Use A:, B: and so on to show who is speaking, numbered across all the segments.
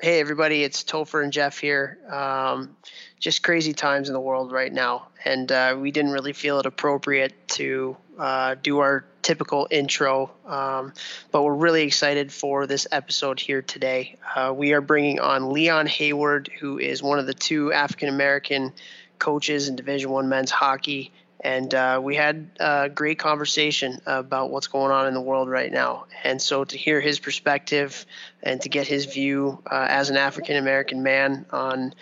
A: Hey, everybody, it's Topher and Jeff here. Um, just crazy times in the world right now. And uh, we didn't really feel it appropriate to uh, do our typical intro, um, but we're really excited for this episode here today. Uh, we are bringing on Leon Hayward, who is one of the two African American coaches in Division One men's hockey and uh, we had a great conversation about what's going on in the world right now. And so to hear his perspective and to get his view uh, as an African American man on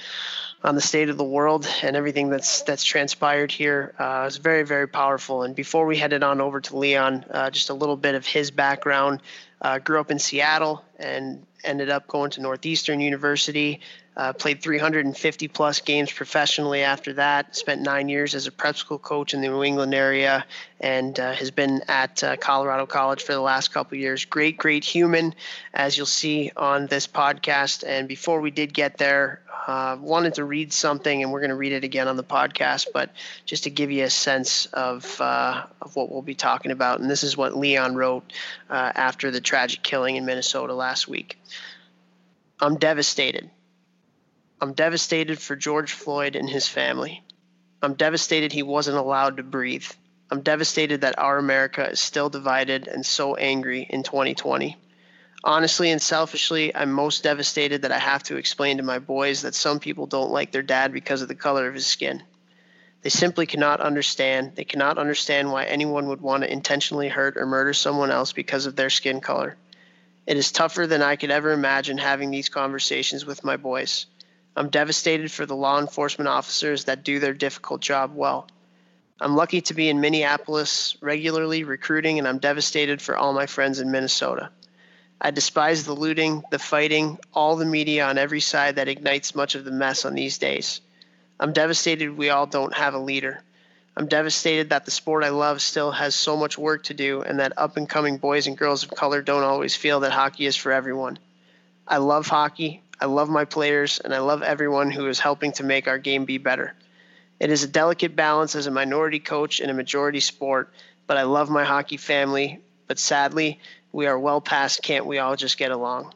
A: on the state of the world and everything that's that's transpired here uh, is very very powerful. And before we headed on over to Leon, uh, just a little bit of his background. Uh, grew up in Seattle and ended up going to Northeastern University. Uh, played 350 plus games professionally after that. Spent nine years as a prep school coach in the New England area, and uh, has been at uh, Colorado College for the last couple years. Great, great human, as you'll see on this podcast. And before we did get there, uh, wanted to read something, and we're going to read it again on the podcast, but just to give you a sense of uh, of what we'll be talking about. And this is what Leon wrote uh, after the tragic killing in Minnesota last week. I'm devastated. I'm devastated for George Floyd and his family. I'm devastated he wasn't allowed to breathe. I'm devastated that our America is still divided and so angry in 2020. Honestly and selfishly, I'm most devastated that I have to explain to my boys that some people don't like their dad because of the color of his skin. They simply cannot understand. They cannot understand why anyone would want to intentionally hurt or murder someone else because of their skin color. It is tougher than I could ever imagine having these conversations with my boys. I'm devastated for the law enforcement officers that do their difficult job well. I'm lucky to be in Minneapolis regularly recruiting, and I'm devastated for all my friends in Minnesota. I despise the looting, the fighting, all the media on every side that ignites much of the mess on these days. I'm devastated we all don't have a leader. I'm devastated that the sport I love still has so much work to do and that up and coming boys and girls of color don't always feel that hockey is for everyone. I love hockey, I love my players, and I love everyone who is helping to make our game be better. It is a delicate balance as a minority coach in a majority sport, but I love my hockey family. But sadly, we are well past can't we all just get along?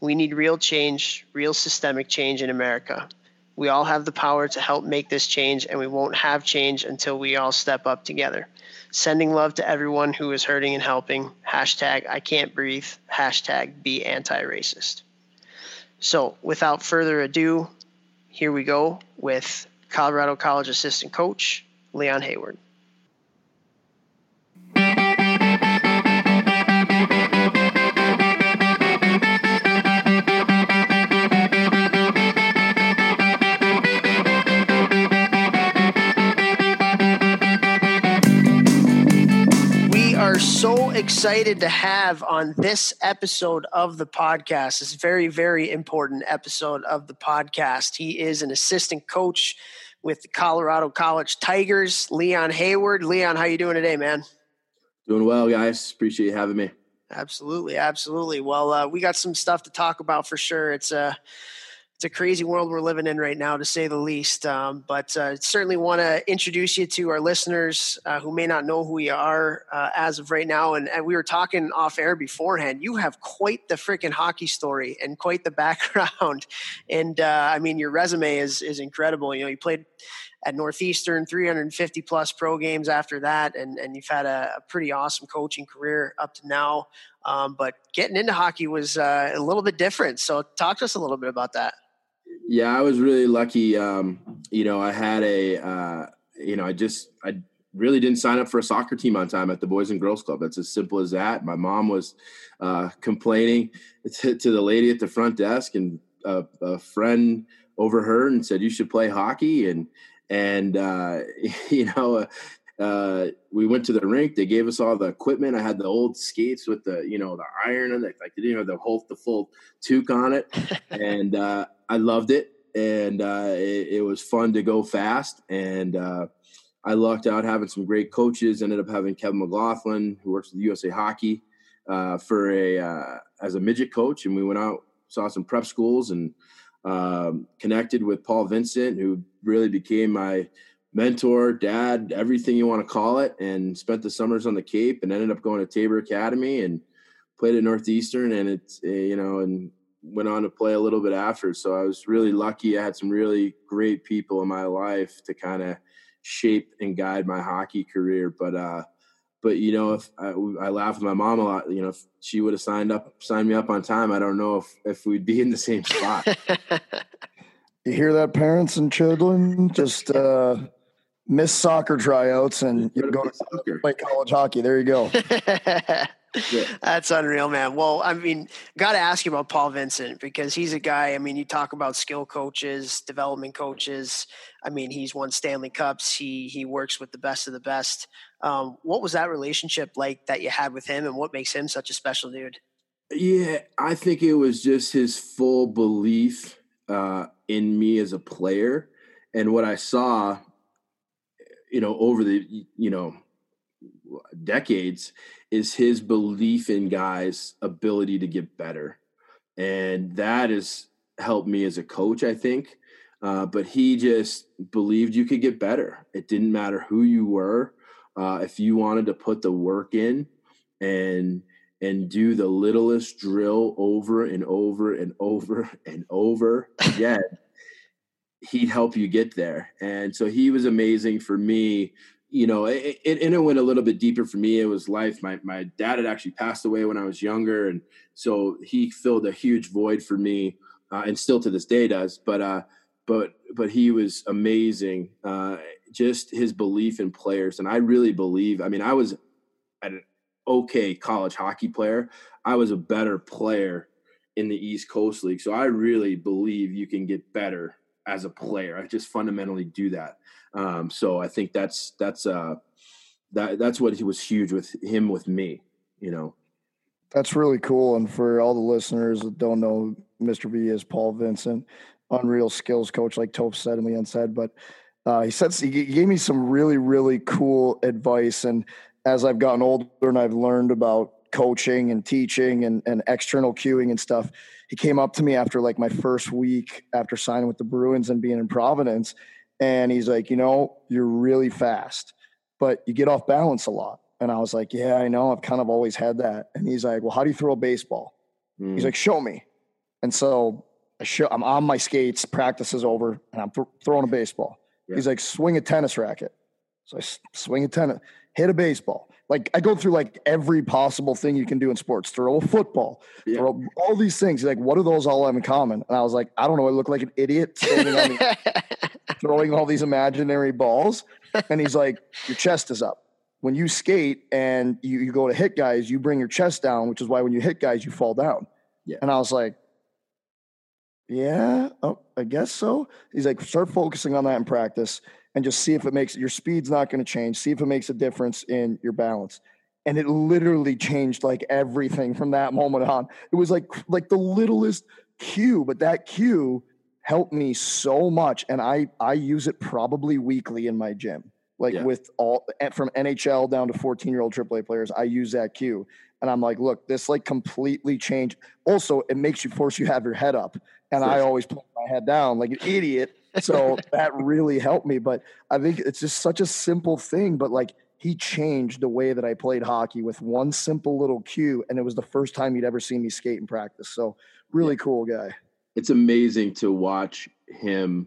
A: We need real change, real systemic change in America. We all have the power to help make this change, and we won't have change until we all step up together. Sending love to everyone who is hurting and helping. Hashtag I can't breathe. Hashtag be anti racist. So, without further ado, here we go with Colorado College assistant coach Leon Hayward. Excited to have on this episode of the podcast. This very, very important episode of the podcast. He is an assistant coach with the Colorado College Tigers, Leon Hayward. Leon, how you doing today, man?
B: Doing well, guys. Appreciate you having me.
A: Absolutely, absolutely. Well, uh, we got some stuff to talk about for sure. It's a uh, it's a crazy world we're living in right now, to say the least. Um, but uh, certainly want to introduce you to our listeners uh, who may not know who you are uh, as of right now. And, and, we were talking off air beforehand. You have quite the freaking hockey story and quite the background. and uh, I mean, your resume is is incredible. You know, you played at Northeastern, 350 plus pro games after that, and and you've had a, a pretty awesome coaching career up to now. Um, but getting into hockey was uh, a little bit different. So talk to us a little bit about that.
B: Yeah, I was really lucky. Um, you know, I had a, uh, you know, I just, I really didn't sign up for a soccer team on time at the Boys and Girls Club. It's as simple as that. My mom was uh, complaining to, to, the lady at the front desk, and a, a, friend overheard and said, "You should play hockey." And and uh, you know, uh, we went to the rink. They gave us all the equipment. I had the old skates with the you know the iron and the, like you know the whole the full toque on it, and uh, I loved it, and uh, it, it, was fun to go fast. And uh, I lucked out having some great coaches. Ended up having Kevin McLaughlin, who works with USA Hockey, uh, for a uh, as a midget coach, and we went out saw some prep schools and um, connected with Paul Vincent, who really became my mentor, dad, everything you want to call it, and spent the summers on the Cape and ended up going to Tabor Academy and played at Northeastern. And it's, you know, and went on to play a little bit after. So I was really lucky. I had some really great people in my life to kind of shape and guide my hockey career. But uh, but you know, if I, I laugh with my mom a lot, you know, if she would have signed up, signed me up on time, I don't know if if we'd be in the same spot.
C: you hear that, parents and children? Just uh, miss soccer tryouts and you go to soccer. play college hockey. There you go.
A: Yeah. That's unreal, man. Well, I mean, got to ask you about Paul Vincent because he's a guy. I mean, you talk about skill coaches, development coaches. I mean, he's won Stanley Cups. He he works with the best of the best. Um, what was that relationship like that you had with him, and what makes him such a special dude?
B: Yeah, I think it was just his full belief uh, in me as a player, and what I saw, you know, over the you know decades is his belief in guys' ability to get better. And that has helped me as a coach, I think. Uh, but he just believed you could get better. It didn't matter who you were. Uh, if you wanted to put the work in and and do the littlest drill over and over and over and over again, he'd help you get there. And so he was amazing for me you know, it, it, and it went a little bit deeper for me. It was life. My my dad had actually passed away when I was younger, and so he filled a huge void for me, uh, and still to this day does. But uh, but but he was amazing. Uh, just his belief in players, and I really believe. I mean, I was an okay college hockey player. I was a better player in the East Coast League, so I really believe you can get better as a player. I just fundamentally do that. Um, so I think that's that's uh, that that's what he was huge with him with me. You know,
C: that's really cool. And for all the listeners that don't know, Mr. V is Paul Vincent, unreal skills coach, like Toph said and Leon said. But uh, he said he gave me some really really cool advice. And as I've gotten older and I've learned about coaching and teaching and, and external cueing and stuff he came up to me after like my first week after signing with the bruins and being in providence and he's like, you know, you're really fast, but you get off balance a lot. And I was like, yeah, I know. I've kind of always had that. And he's like, well, how do you throw a baseball? Mm. He's like, show me. And so I show, I'm on my skates, practice is over, and I'm th- throwing a baseball. Yeah. He's like, swing a tennis racket. So I s- swing a tennis, hit a baseball. Like I go through like every possible thing you can do in sports. Throw a football, yeah. throw all these things. Like, what do those all have in common? And I was like, I don't know. I look like an idiot the, throwing all these imaginary balls. And he's like, Your chest is up. When you skate and you, you go to hit guys, you bring your chest down, which is why when you hit guys, you fall down. Yeah. And I was like, Yeah, oh, I guess so. He's like, start focusing on that in practice and just see if it makes your speed's not going to change. See if it makes a difference in your balance. And it literally changed like everything from that moment on. It was like like the littlest cue, but that cue helped me so much and i i use it probably weekly in my gym like yeah. with all eh, from nhl down to 14 year old aaa players i use that cue and i'm like look this like completely changed also it makes you force you have your head up and i always put my head down like an idiot so that really helped me but i think it's just such a simple thing but like he changed the way that i played hockey with one simple little cue and it was the first time he'd ever seen me skate in practice so really yeah. cool guy
B: it's amazing to watch him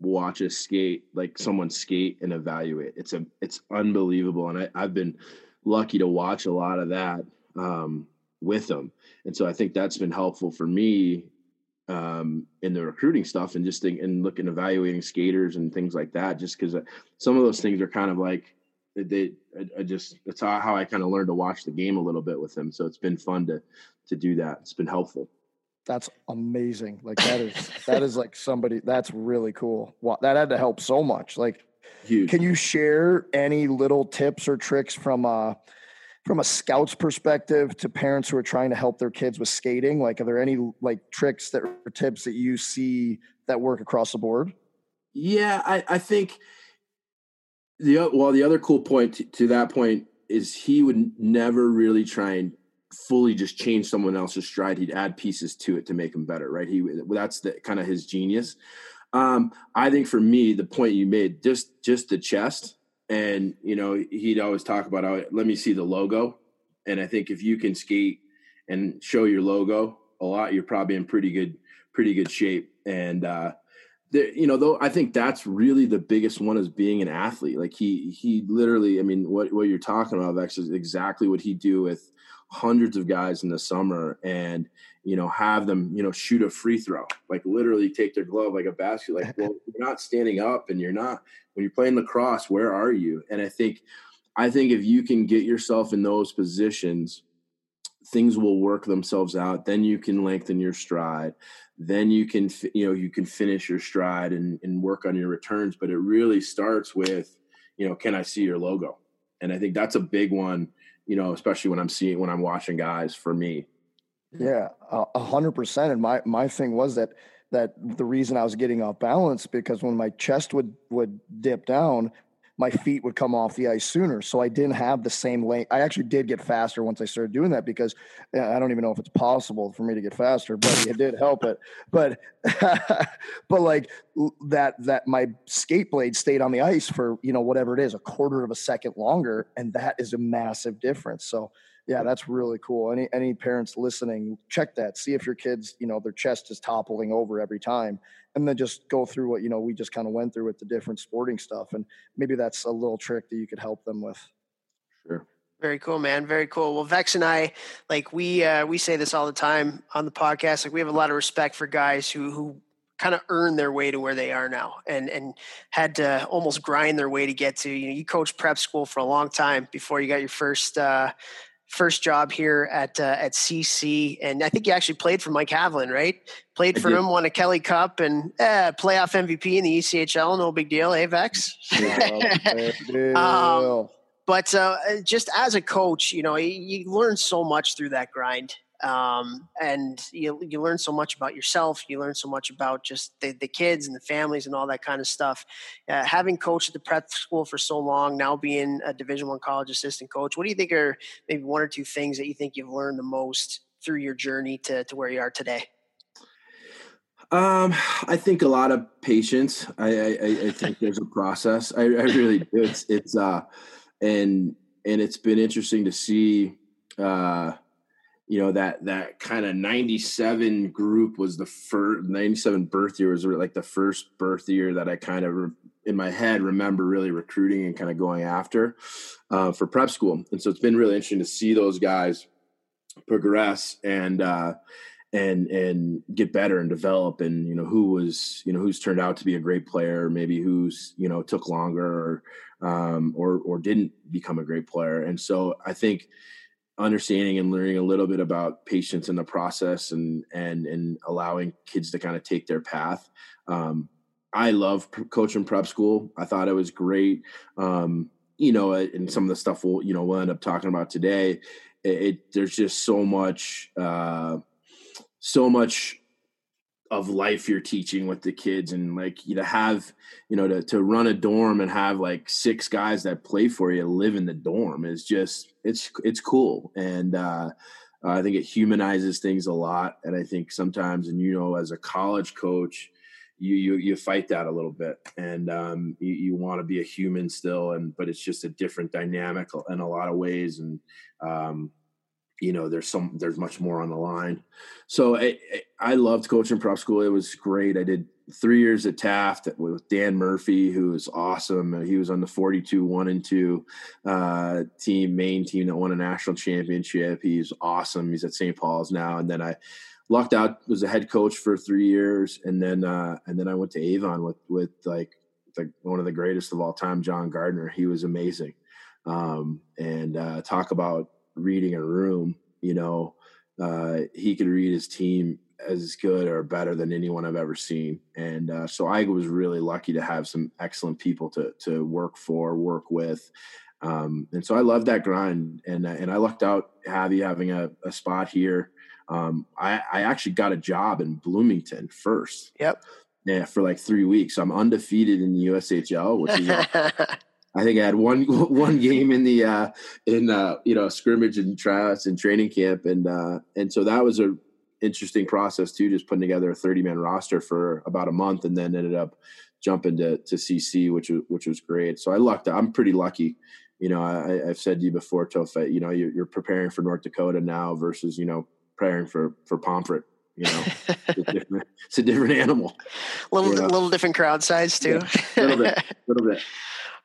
B: watch a skate like someone skate and evaluate it's a it's unbelievable and I, i've been lucky to watch a lot of that um, with him and so i think that's been helpful for me um, in the recruiting stuff and just think and looking evaluating skaters and things like that just because uh, some of those things are kind of like they I, I just that's how, how i kind of learned to watch the game a little bit with him so it's been fun to to do that it's been helpful
C: that's amazing. Like that is that is like somebody that's really cool. Wow, that had to help so much. Like, Huge. can you share any little tips or tricks from a from a scout's perspective to parents who are trying to help their kids with skating? Like, are there any like tricks that or tips that you see that work across the board?
B: Yeah, I, I think the well, the other cool point to, to that point is he would never really try and fully just change someone else's stride. He'd add pieces to it to make him better, right? He that's the kind of his genius. Um, I think for me, the point you made, just just the chest, and you know, he'd always talk about, oh, let me see the logo. And I think if you can skate and show your logo, a lot, you're probably in pretty good, pretty good shape. And, uh, the, you know, though I think that's really the biggest one is being an athlete. Like he, he literally, I mean, what, what you're talking about, Vex, is exactly what he do with hundreds of guys in the summer and, you know, have them, you know, shoot a free throw, like literally take their glove like a basket. Like, well, you're not standing up and you're not, when you're playing lacrosse, where are you? And I think, I think if you can get yourself in those positions, things will work themselves out. Then you can lengthen your stride. Then you can, you know, you can finish your stride and, and work on your returns. But it really starts with, you know, can I see your logo? And I think that's a big one, you know, especially when I'm seeing when I'm watching guys. For me,
C: yeah, a hundred percent. And my my thing was that that the reason I was getting off balance because when my chest would would dip down, my feet would come off the ice sooner. So I didn't have the same length. I actually did get faster once I started doing that because uh, I don't even know if it's possible for me to get faster, but it did help it. But, but like that, that my skate blade stayed on the ice for, you know, whatever it is, a quarter of a second longer. And that is a massive difference. So yeah, that's really cool. Any any parents listening, check that. See if your kids, you know, their chest is toppling over every time, and then just go through what you know we just kind of went through with the different sporting stuff, and maybe that's a little trick that you could help them with.
B: Sure.
A: Very cool, man. Very cool. Well, Vex and I, like we uh, we say this all the time on the podcast. Like we have a lot of respect for guys who who kind of earned their way to where they are now and and had to almost grind their way to get to you know you coached prep school for a long time before you got your first uh, first job here at uh, at CC, and I think you actually played for Mike Haviland, right? Played for him, won a Kelly Cup, and uh, playoff MVP in the ECHL. No big deal, Avex. Eh, um, but uh, just as a coach, you know, you, you learn so much through that grind um, and you, you learn so much about yourself you learn so much about just the, the kids and the families and all that kind of stuff uh, having coached at the prep school for so long now being a division one college assistant coach what do you think are maybe one or two things that you think you've learned the most through your journey to, to where you are today
B: um, I think a lot of patience. I, I, I think there's a process. I, I really do. It's, it's, uh, and, and it's been interesting to see, uh, you know that that kind of 97 group was the first 97 birth year was like the first birth year that i kind of re- in my head remember really recruiting and kind of going after uh, for prep school. And so it's been really interesting to see those guys progress and uh, and and get better and develop and you know who was you know who's turned out to be a great player maybe who's you know took longer or um, or or didn't become a great player. And so i think understanding and learning a little bit about patience in the process and and and allowing kids to kind of take their path. Um, I love coaching prep school. I thought it was great. Um, you know, and some of the stuff we'll you know we'll end up talking about today. It, it there's just so much, uh, so much of life you're teaching with the kids and like you to have you know to, to run a dorm and have like six guys that play for you live in the dorm is just it's it's cool. And uh, i think it humanizes things a lot. And i think sometimes and you know as a college coach you you you fight that a little bit. And um, you, you want to be a human still and but it's just a different dynamic in a lot of ways. And um, you know there's some there's much more on the line. So i i loved coaching prep school. It was great. I did three years at taft with dan murphy who was awesome. He was on the 42 1 and 2 uh, team Maine team that won a national championship. He's awesome. He's at st paul's now. And then i lucked out was a head coach for three years. And then uh, and then i went to avon with with like like one of the greatest of all time john gardner. He was amazing. Um, and uh, talk about reading a room, you know, uh, he could read his team as good or better than anyone I've ever seen. And uh, so I was really lucky to have some excellent people to to work for, work with. Um, and so I love that grind. And uh, and I lucked out Javi having a, a spot here. Um, I, I actually got a job in Bloomington first.
A: Yep.
B: Yeah, for like three weeks. I'm undefeated in the USHL, which is I think I had one one game in the uh, in uh, you know scrimmage and tryouts and training camp, and uh, and so that was a interesting process too, just putting together a 30 man roster for about a month, and then ended up jumping to to CC, which was which was great. So I lucked. I'm pretty lucky. You know, I, have said to you before, Toph. You know, you're, you're preparing for North Dakota now versus you know preparing for for Pomfret. You know, it's, a different, it's a different animal.
A: little you know? little different crowd size too.
B: Yeah, a little bit, a little bit.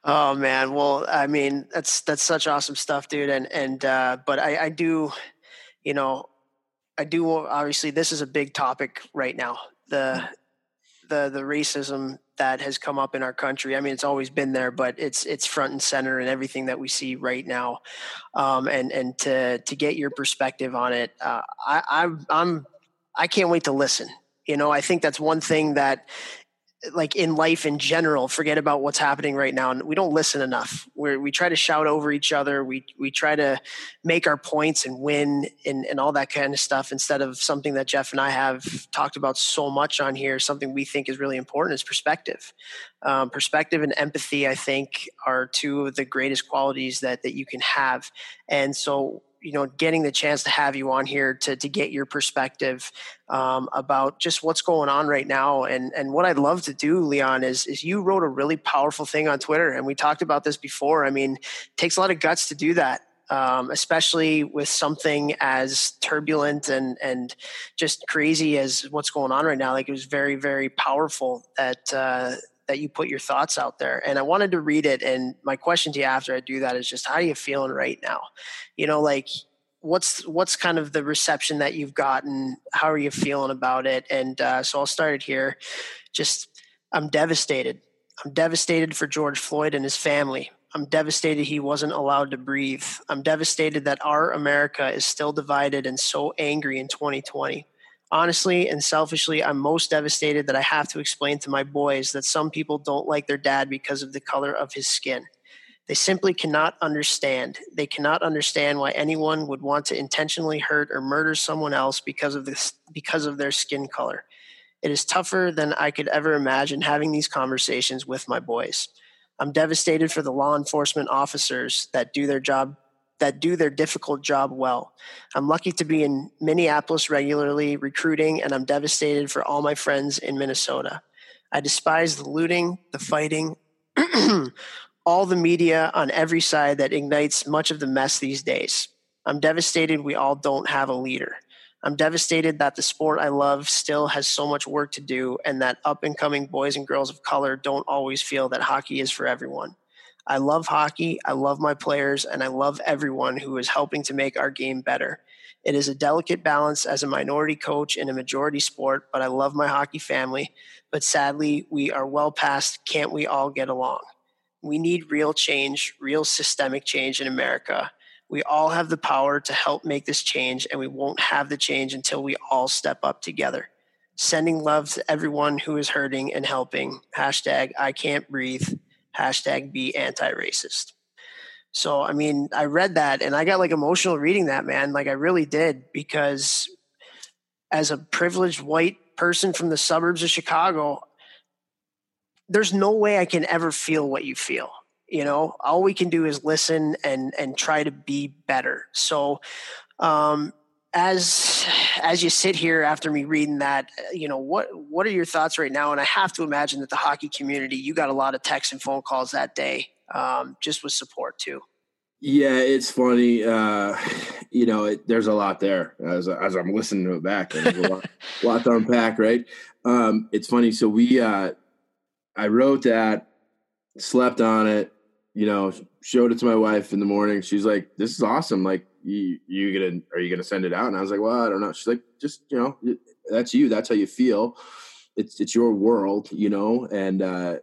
A: Oh man, well, I mean, that's that's such awesome stuff, dude. And and uh, but I, I do, you know, I do obviously this is a big topic right now. The the the racism that has come up in our country. I mean, it's always been there, but it's it's front and center in everything that we see right now. Um, and and to to get your perspective on it, uh, I, I I'm I can't wait to listen. You know, I think that's one thing that like in life in general, forget about what's happening right now. And we don't listen enough. we we try to shout over each other. We, we try to make our points and win and, and all that kind of stuff instead of something that Jeff and I have talked about so much on here. Something we think is really important is perspective. Um, perspective and empathy, I think, are two of the greatest qualities that, that you can have. And so you know getting the chance to have you on here to to get your perspective um, about just what's going on right now. And and what I'd love to do Leon is is you wrote a really powerful thing on Twitter and we talked about this before. I mean takes a lot of guts to do that um, especially with something as turbulent and and just crazy as what's going on right now. Like it was very very powerful that uh, that you put your thoughts out there. And I wanted to read it. And my question to you after I do that is just how are you feeling right now? You know, like what's what's kind of the reception that you've gotten? How are you feeling about it? And uh, so I'll start it here. Just I'm devastated. I'm devastated for George Floyd and his family. I'm devastated he wasn't allowed to breathe. I'm devastated that our America is still divided and so angry in 2020. Honestly and selfishly, I'm most devastated that I have to explain to my boys that some people don't like their dad because of the color of his skin. They simply cannot understand. They cannot understand why anyone would want to intentionally hurt or murder someone else because of this because of their skin color. It is tougher than I could ever imagine having these conversations with my boys. I'm devastated for the law enforcement officers that do their job that do their difficult job well. I'm lucky to be in Minneapolis regularly recruiting, and I'm devastated for all my friends in Minnesota. I despise the looting, the fighting, all the media on every side that ignites much of the mess these days. I'm devastated we all don't have a leader. I'm devastated that the sport I love still has so much work to do and that up and coming boys and girls of color don't always feel that hockey is for everyone. I love hockey, I love my players, and I love everyone who is helping to make our game better. It is a delicate balance as a minority coach in a majority sport, but I love my hockey family. But sadly, we are well past can't we all get along? We need real change, real systemic change in America. We all have the power to help make this change, and we won't have the change until we all step up together. Sending love to everyone who is hurting and helping. Hashtag I can't breathe hashtag be anti-racist. So, I mean, I read that and I got like emotional reading that, man. Like I really did because as a privileged white person from the suburbs of Chicago, there's no way I can ever feel what you feel. You know, all we can do is listen and and try to be better. So, um, as as you sit here after me reading that, you know what what are your thoughts right now? And I have to imagine that the hockey community, you got a lot of texts and phone calls that day, um, just with support too.
B: Yeah, it's funny. Uh, you know, it, there's a lot there as as I'm listening to it back. There's a lot, lot to unpack, right? Um, it's funny. So we, uh, I wrote that, slept on it, you know, showed it to my wife in the morning. She's like, "This is awesome! Like, you you gonna are you gonna send it out?" And I was like, "Well, I don't know." She's like, "Just you know, that's you. That's how you feel. It's it's your world, you know." And uh,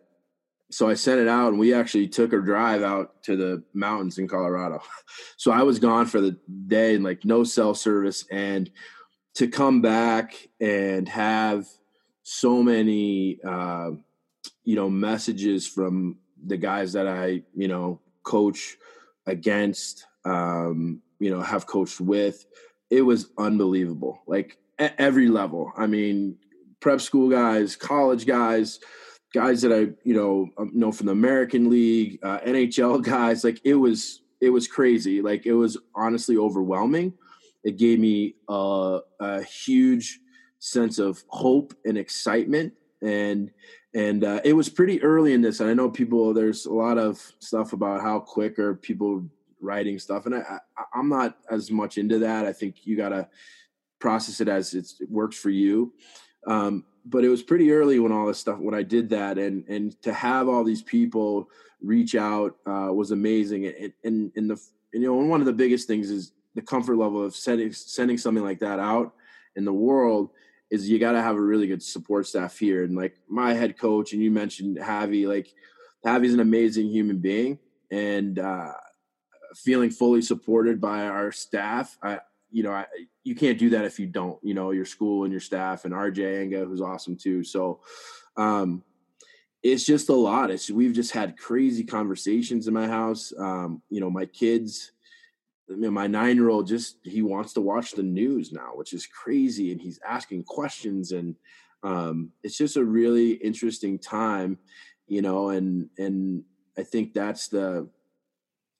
B: so I sent it out, and we actually took a drive out to the mountains in Colorado. so I was gone for the day, and like no cell service, and to come back and have so many, uh, you know, messages from the guys that I, you know, coach against, um, you know, have coached with. It was unbelievable. Like at every level. I mean, prep school guys, college guys, guys that I, you know, um, know from the American League, uh, NHL guys. Like it was, it was crazy. Like it was honestly overwhelming. It gave me a, a huge sense of hope and excitement and and uh, it was pretty early in this and i know people there's a lot of stuff about how quick are people writing stuff and I, I am not as much into that i think you gotta process it as it works for you. Um, but it was pretty early when all this stuff when I did that, and and to have all these people reach out uh, was amazing. And and, and the you know one of the biggest things is the comfort level of sending sending something like that out in the world is you got to have a really good support staff here. And like my head coach, and you mentioned Javi, like Javi's an amazing human being, and uh, feeling fully supported by our staff. I, you know, I, you can't do that if you don't, you know, your school and your staff and RJ Enga, who's awesome too. So, um, it's just a lot. It's, we've just had crazy conversations in my house. Um, you know, my kids, Mean, my nine year old just, he wants to watch the news now, which is crazy. And he's asking questions and, um, it's just a really interesting time, you know, and, and I think that's the,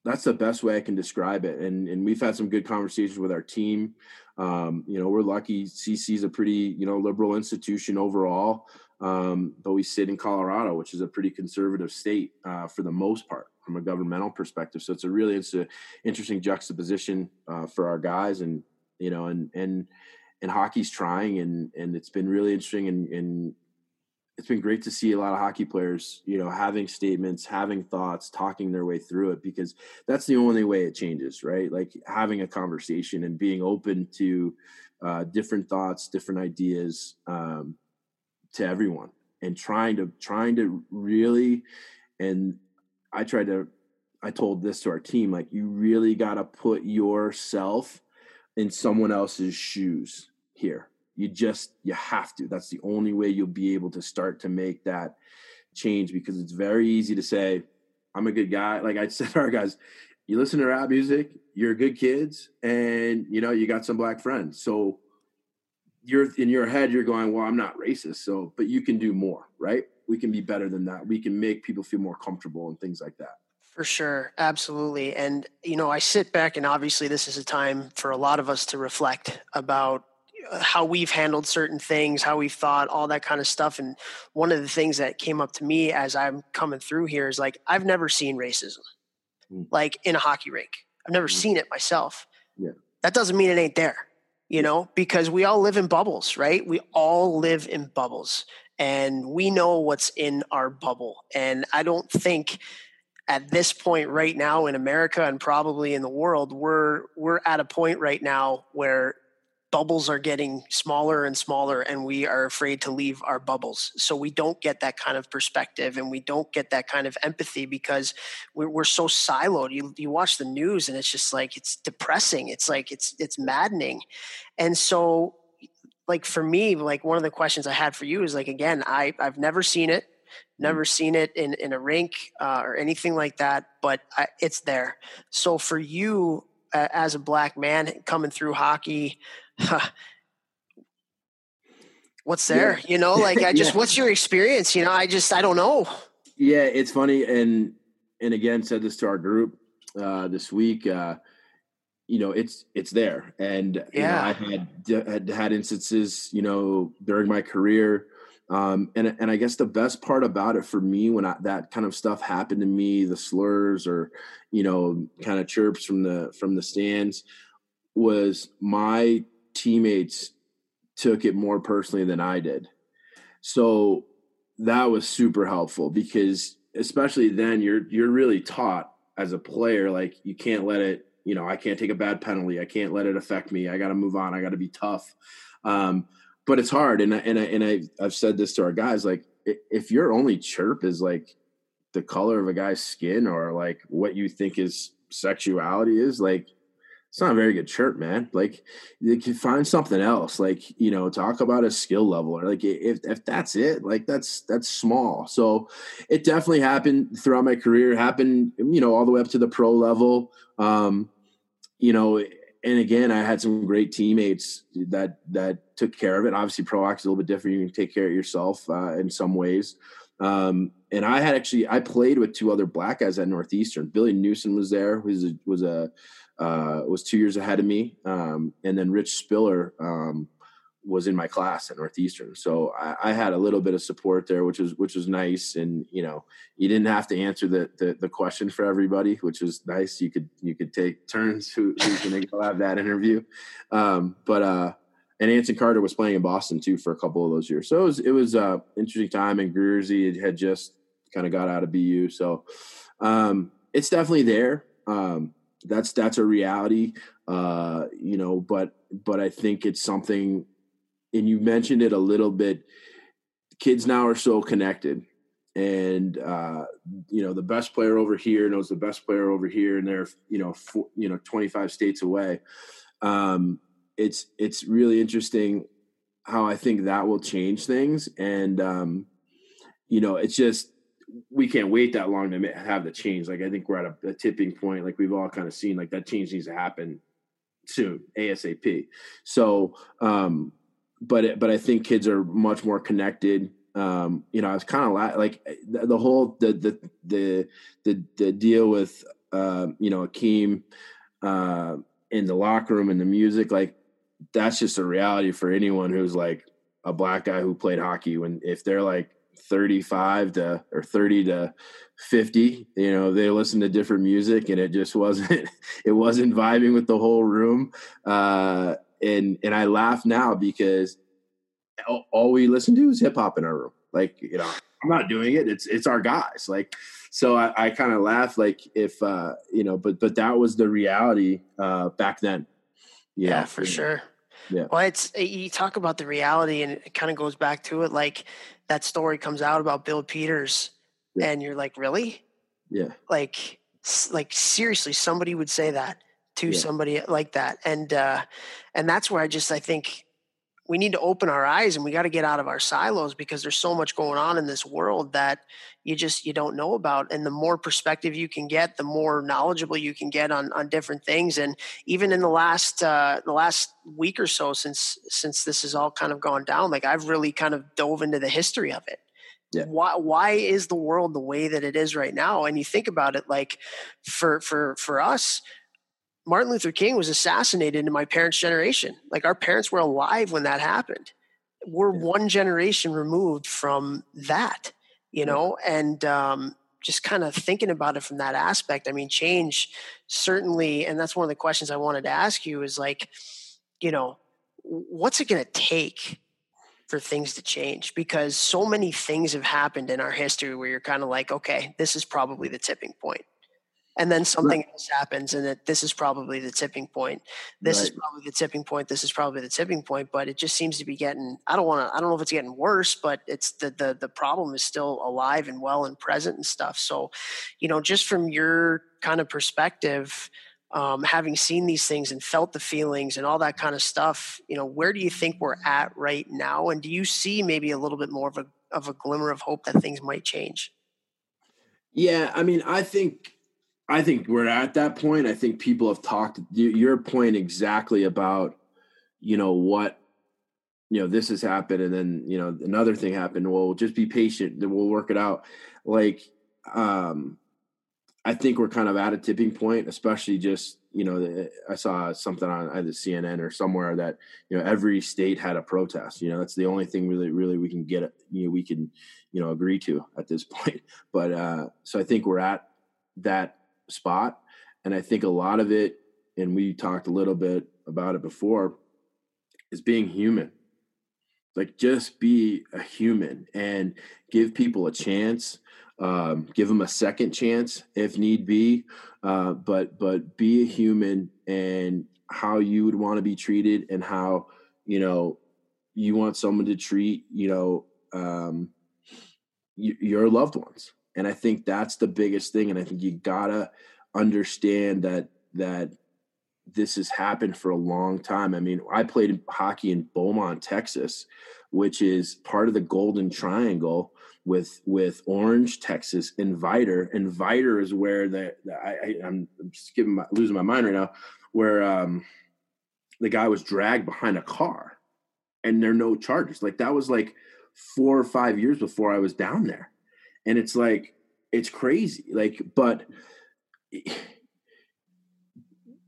B: that's the best way I can describe it. And and we've had some good conversations with our team. Um, you know, we're lucky. CC is a pretty you know liberal institution overall, um, but we sit in Colorado, which is a pretty conservative state uh, for the most part from a governmental perspective. So it's a really it's a interesting juxtaposition uh, for our guys, and you know, and and and hockey's trying, and and it's been really interesting, and and it's been great to see a lot of hockey players, you know, having statements, having thoughts, talking their way through it because that's the only way it changes, right? Like having a conversation and being open to uh, different thoughts, different ideas um, to everyone, and trying to trying to really, and I tried to, I told this to our team, like you really got to put yourself in someone else's shoes here. You just you have to. That's the only way you'll be able to start to make that change because it's very easy to say i'm a good guy like i said our guys you listen to rap music you're good kids and you know you got some black friends. So you're in your head you're going well i'm not racist so but you can do more right we can be better than that we can make people feel more comfortable and things like that
A: for sure absolutely and you know i sit back and obviously this is a time for a lot of us to reflect about how we've handled certain things, how we've thought, all that kind of stuff. And one of the things that came up to me as I'm coming through here is like, I've never seen racism, mm. like in a hockey rink. I've never mm. seen it myself.
B: Yeah.
A: That doesn't mean it ain't there, you know, because we all live in bubbles, right? We all live in bubbles and we know what's in our bubble. And I don't think at this point right now in America and probably in the world, we're we're at a point right now where bubbles are getting smaller and smaller and we are afraid to leave our bubbles. So we don't get that kind of perspective and we don't get that kind of empathy because we're, we're so siloed. You, you watch the news and it's just like it's depressing. It's like it's it's maddening. And so like for me like one of the questions i had for you is like again i i've never seen it mm-hmm. never seen it in in a rink uh, or anything like that but I, it's there so for you uh, as a black man coming through hockey what's there yeah. you know like i just yeah. what's your experience you know i just i don't know
B: yeah it's funny and and again said this to our group uh this week uh you know it's it's there and
A: yeah
B: you know, i had had had instances you know during my career um, and and I guess the best part about it for me when I, that kind of stuff happened to me, the slurs or you know, kind of chirps from the from the stands, was my teammates took it more personally than I did. So that was super helpful because especially then you're you're really taught as a player like you can't let it you know I can't take a bad penalty. I can't let it affect me. I got to move on. I got to be tough. Um, but it's hard. And I, and I, and I I've said this to our guys like if your only chirp is like the color of a guy's skin or like what you think is sexuality is like it's not a very good chirp, man. Like you can find something else. Like, you know, talk about a skill level or like if if that's it, like that's that's small. So it definitely happened throughout my career, happened, you know, all the way up to the pro level. Um, you know, and again, I had some great teammates that that took care of it. Obviously, pro hockey is a little bit different. You can take care of yourself uh, in some ways. Um, and I had actually I played with two other black guys at Northeastern. Billy Newsom was there, was a, was a uh, was two years ahead of me, um, and then Rich Spiller um, was in my class at Northeastern. So I, I, had a little bit of support there, which was which was nice. And you know, you didn't have to answer the the, the question for everybody, which was nice. You could you could take turns who who's going to go have that interview. Um, but uh, and Anson Carter was playing in Boston too for a couple of those years. So it was it was a interesting time. And Greersy had just kind of got out of BU, so um, it's definitely there. Um, that's that's a reality, uh, you know. But but I think it's something, and you mentioned it a little bit. Kids now are so connected, and uh, you know the best player over here knows the best player over here, and they're you know four, you know twenty five states away. Um, it's it's really interesting how I think that will change things, and um, you know it's just we can't wait that long to have the change. Like I think we're at a, a tipping point. Like we've all kind of seen, like that change needs to happen soon, ASAP. So, um, but but I think kids are much more connected. Um, you know, I was kind of la- like the, the, whole the the the the, the deal with uh, you know Akim uh, in the locker room and the music. Like that's just a reality for anyone who's like a black guy who played hockey. When if they're like 35 to or 30 to 50 you know they listen to different music and it just wasn't it wasn't vibing with the whole room. Uh and and i laugh now because all we listen to is hip hop in our room. Like you know i'm not doing it. It's it's our guys. Like so i, I kind of laugh like if uh you know but but that was the reality uh back then.
A: Yeah, yeah for sure. Yeah. Well, it's you talk about the reality, and it kind of goes back to it. Like that story comes out about Bill Peters, yeah. and you're like, really?
B: Yeah.
A: Like, like seriously, somebody would say that to yeah. somebody like that, and uh, and that's where I just I think we need to open our eyes and we got to get out of our silos because there's so much going on in this world that you just you don't know about and the more perspective you can get the more knowledgeable you can get on on different things and even in the last uh the last week or so since since this has all kind of gone down like i've really kind of dove into the history of it yeah. why why is the world the way that it is right now and you think about it like for for for us Martin Luther King was assassinated in my parents' generation. Like our parents were alive when that happened. We're yeah. one generation removed from that, you know, and um, just kind of thinking about it from that aspect. I mean, change certainly, and that's one of the questions I wanted to ask you is like, you know, what's it going to take for things to change? Because so many things have happened in our history where you're kind of like, okay, this is probably the tipping point and then something right. else happens and that this is probably the tipping point this right. is probably the tipping point this is probably the tipping point but it just seems to be getting i don't want to i don't know if it's getting worse but it's the, the the problem is still alive and well and present and stuff so you know just from your kind of perspective um, having seen these things and felt the feelings and all that kind of stuff you know where do you think we're at right now and do you see maybe a little bit more of a of a glimmer of hope that things might change
B: yeah i mean i think I think we're at that point. I think people have talked your point exactly about, you know, what, you know, this has happened and then, you know, another thing happened. Well, just be patient, then we'll work it out. Like, um, I think we're kind of at a tipping point, especially just, you know, I saw something on either CNN or somewhere that, you know, every state had a protest. You know, that's the only thing really, really we can get, you know, we can, you know, agree to at this point. But uh, so I think we're at that spot. And I think a lot of it, and we talked a little bit about it before, is being human. Like just be a human and give people a chance. Um, give them a second chance if need be. Uh, but but be a human and how you would want to be treated and how you know you want someone to treat you know um, your loved ones and I think that's the biggest thing. And I think you gotta understand that that this has happened for a long time. I mean, I played hockey in Beaumont, Texas, which is part of the Golden Triangle with with Orange, Texas. And Vidor is where the, the I, am my, losing my mind right now, where um, the guy was dragged behind a car, and there are no charges. Like that was like four or five years before I was down there and it's like it's crazy like but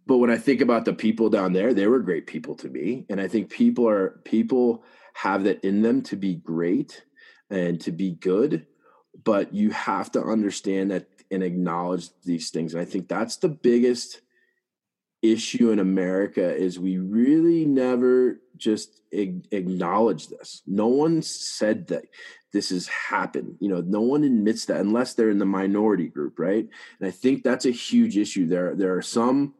B: but when i think about the people down there they were great people to me. And i think people are people have that in them to be great and to be good but you have to understand that and acknowledge these things. And i think that's the biggest issue in America is we really never just acknowledge this. No one said that this has happened. You know, no one admits that unless they're in the minority group, right? And I think that's a huge issue. There, there are some,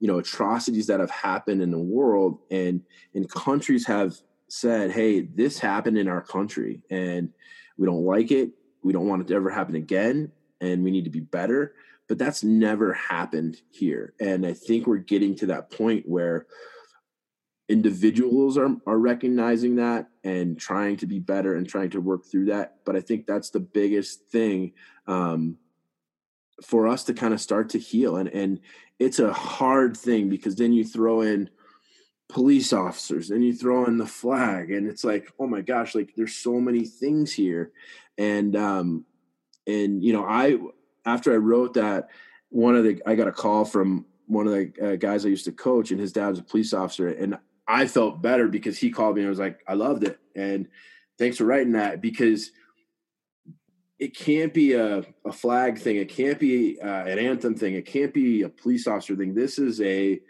B: you know, atrocities that have happened in the world, and and countries have said, "Hey, this happened in our country, and we don't like it. We don't want it to ever happen again, and we need to be better." but that's never happened here. And I think we're getting to that point where individuals are, are recognizing that and trying to be better and trying to work through that. But I think that's the biggest thing um, for us to kind of start to heal. And, and it's a hard thing because then you throw in police officers and you throw in the flag and it's like, oh my gosh, like there's so many things here. And, um, and, you know, I, after I wrote that, one of the I got a call from one of the uh, guys I used to coach, and his dad was a police officer, and I felt better because he called me and was like, "I loved it," and thanks for writing that because it can't be a, a flag thing, it can't be uh, an anthem thing, it can't be a police officer thing. This is a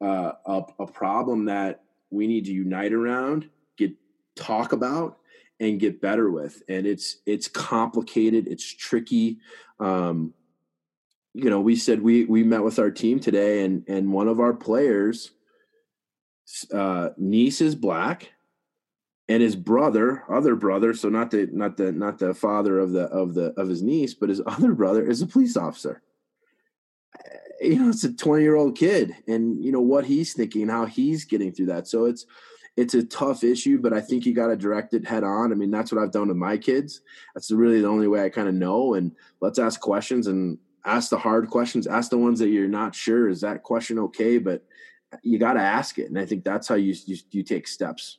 B: uh, a, a problem that we need to unite around, get talk about, and get better with. And it's it's complicated, it's tricky. Um, you know, we said we we met with our team today, and and one of our players, uh, niece is black, and his brother, other brother, so not the not the not the father of the of the of his niece, but his other brother is a police officer. Eh, you know, it's a twenty year old kid, and you know what he's thinking, how he's getting through that. So it's it's a tough issue, but I think you got to direct it head on. I mean, that's what I've done with my kids. That's really the only way I kind of know. And let's ask questions and ask the hard questions. Ask the ones that you're not sure. Is that question okay? But you got to ask it, and I think that's how you you, you take steps.